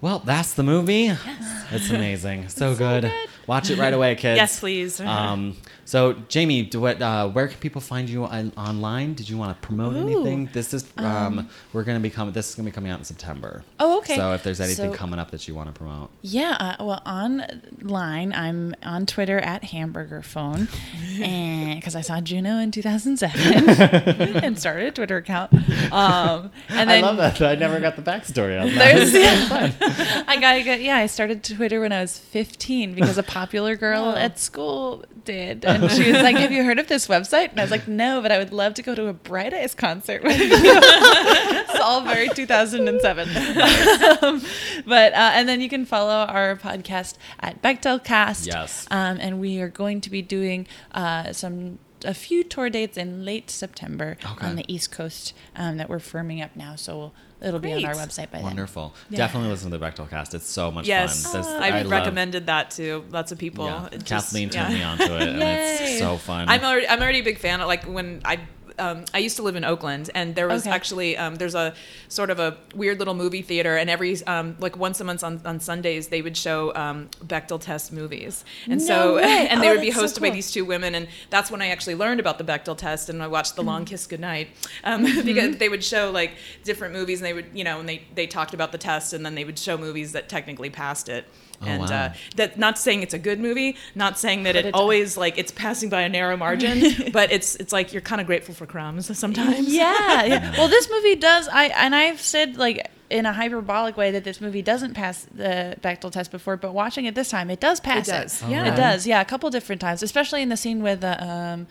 well, that's the movie. Yes. It's amazing. So good. Watch it right away, kids. yes, please. Um, so, Jamie, do what? Uh, where can people find you on, online? Did you want to promote Ooh. anything? This is um, we're gonna be coming. This is gonna be coming out in September. Oh, okay. So, if there's anything So- coming up that you want to promote, Yeah, uh, well, online, I'm on Twitter at Hamburger Phone, and because I saw Juno in 2007 and started a Twitter account. Um, and then I love that. I never got the backstory on that. There's, I got, I got, yeah, I started Twitter when I was 15 because a popular girl at school did, and she was like, "Have you heard of this website?" And I was like, "No, but I would love to go to a Bright Eyes concert with you." it's all very 2007. um, but uh, and then you can follow our podcast at Bechdelcast. Yes. Um, and we are going to be doing uh, some a few tour dates in late September Okay. on the East Coast um, that we're firming up now. So it'll be on our website by then. Wonderful. Yeah. Definitely listen to the Bechdel cast. It's so much yes, fun. There's- I've I love- recommended that to lots of people. Yeah. It just- Kathleen yeah. turned me onto it, and it's so fun. I'm already I'm already a big fan. Of, like when I um, I used to live in Oakland, and there was Okay. actually um, there's a sort of a weird little movie theater, and every um, like once a month on, on Sundays they would show um, Bechdel test movies, and No so way. and they Oh, would be that's so hosted by these two women, and that's when I actually learned about the Bechdel test, and I watched The Mm-hmm. Long Kiss Goodnight um, because they would show like different movies, and they would you know and they they talked about the test, and then they would show movies that technically passed it. Oh, and wow. uh, that not saying it's a good movie, not saying that it it- always like it's passing by a narrow margin, but it's it's like you're kind of grateful for crumbs sometimes. yeah, yeah. Well, this movie does. I and I've said like in a hyperbolic way that this movie doesn't pass the Bechdel test before, but watching it this time, it does pass. does, Oh, yeah. really? it does. Yeah, a couple different times, especially in the scene with uh, um,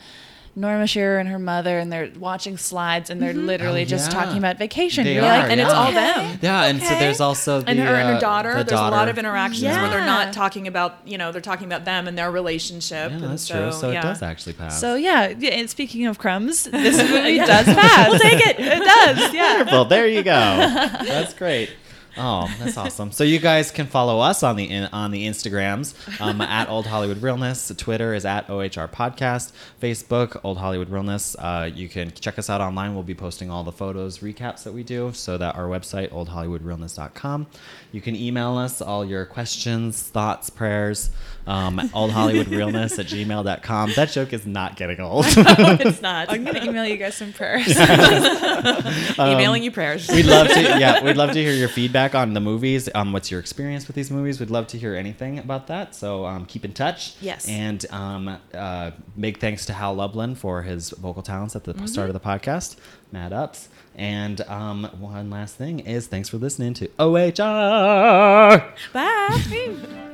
Norma Shearer and her mother, and they're watching slides, and they're literally Oh, just yeah. talking about vacation. They You're are, like, and it's all them. Yeah, and so there's also the And her and uh, her daughter, the there's a lot of interactions where they're not talking about, you know, they're talking about them and their relationship. Yeah, and that's so, true. So yeah. it does actually pass. So yeah, yeah. And speaking of crumbs, this movie does pass. We'll take it. It does. Yeah. Wonderful. There you go. That's great. Oh, that's awesome. So you guys can follow us on the in, on the Instagrams um, at Old Hollywood Realness. Twitter is at OHR Podcast. Facebook Old Hollywood Realness. Uh, you can check us out online. We'll be posting all the photos, recaps that we do. So that our website oldhollywoodrealness.com. You can email us all your questions, thoughts, prayers. Um, oldhollywoodrealness at gmail.com. That joke is not getting old. it's not. I'm gonna email you guys some prayers. Emailing you prayers. We'd love to, yeah, we'd love to hear your feedback on the movies. Um, what's your experience with these movies? We'd love to hear anything about that. So um, keep in touch. Yes. And um, uh, big thanks to Hal Lublin for his vocal talents at the start of the podcast. Mad ups. And um, one last thing is thanks for listening to OHR. Bye.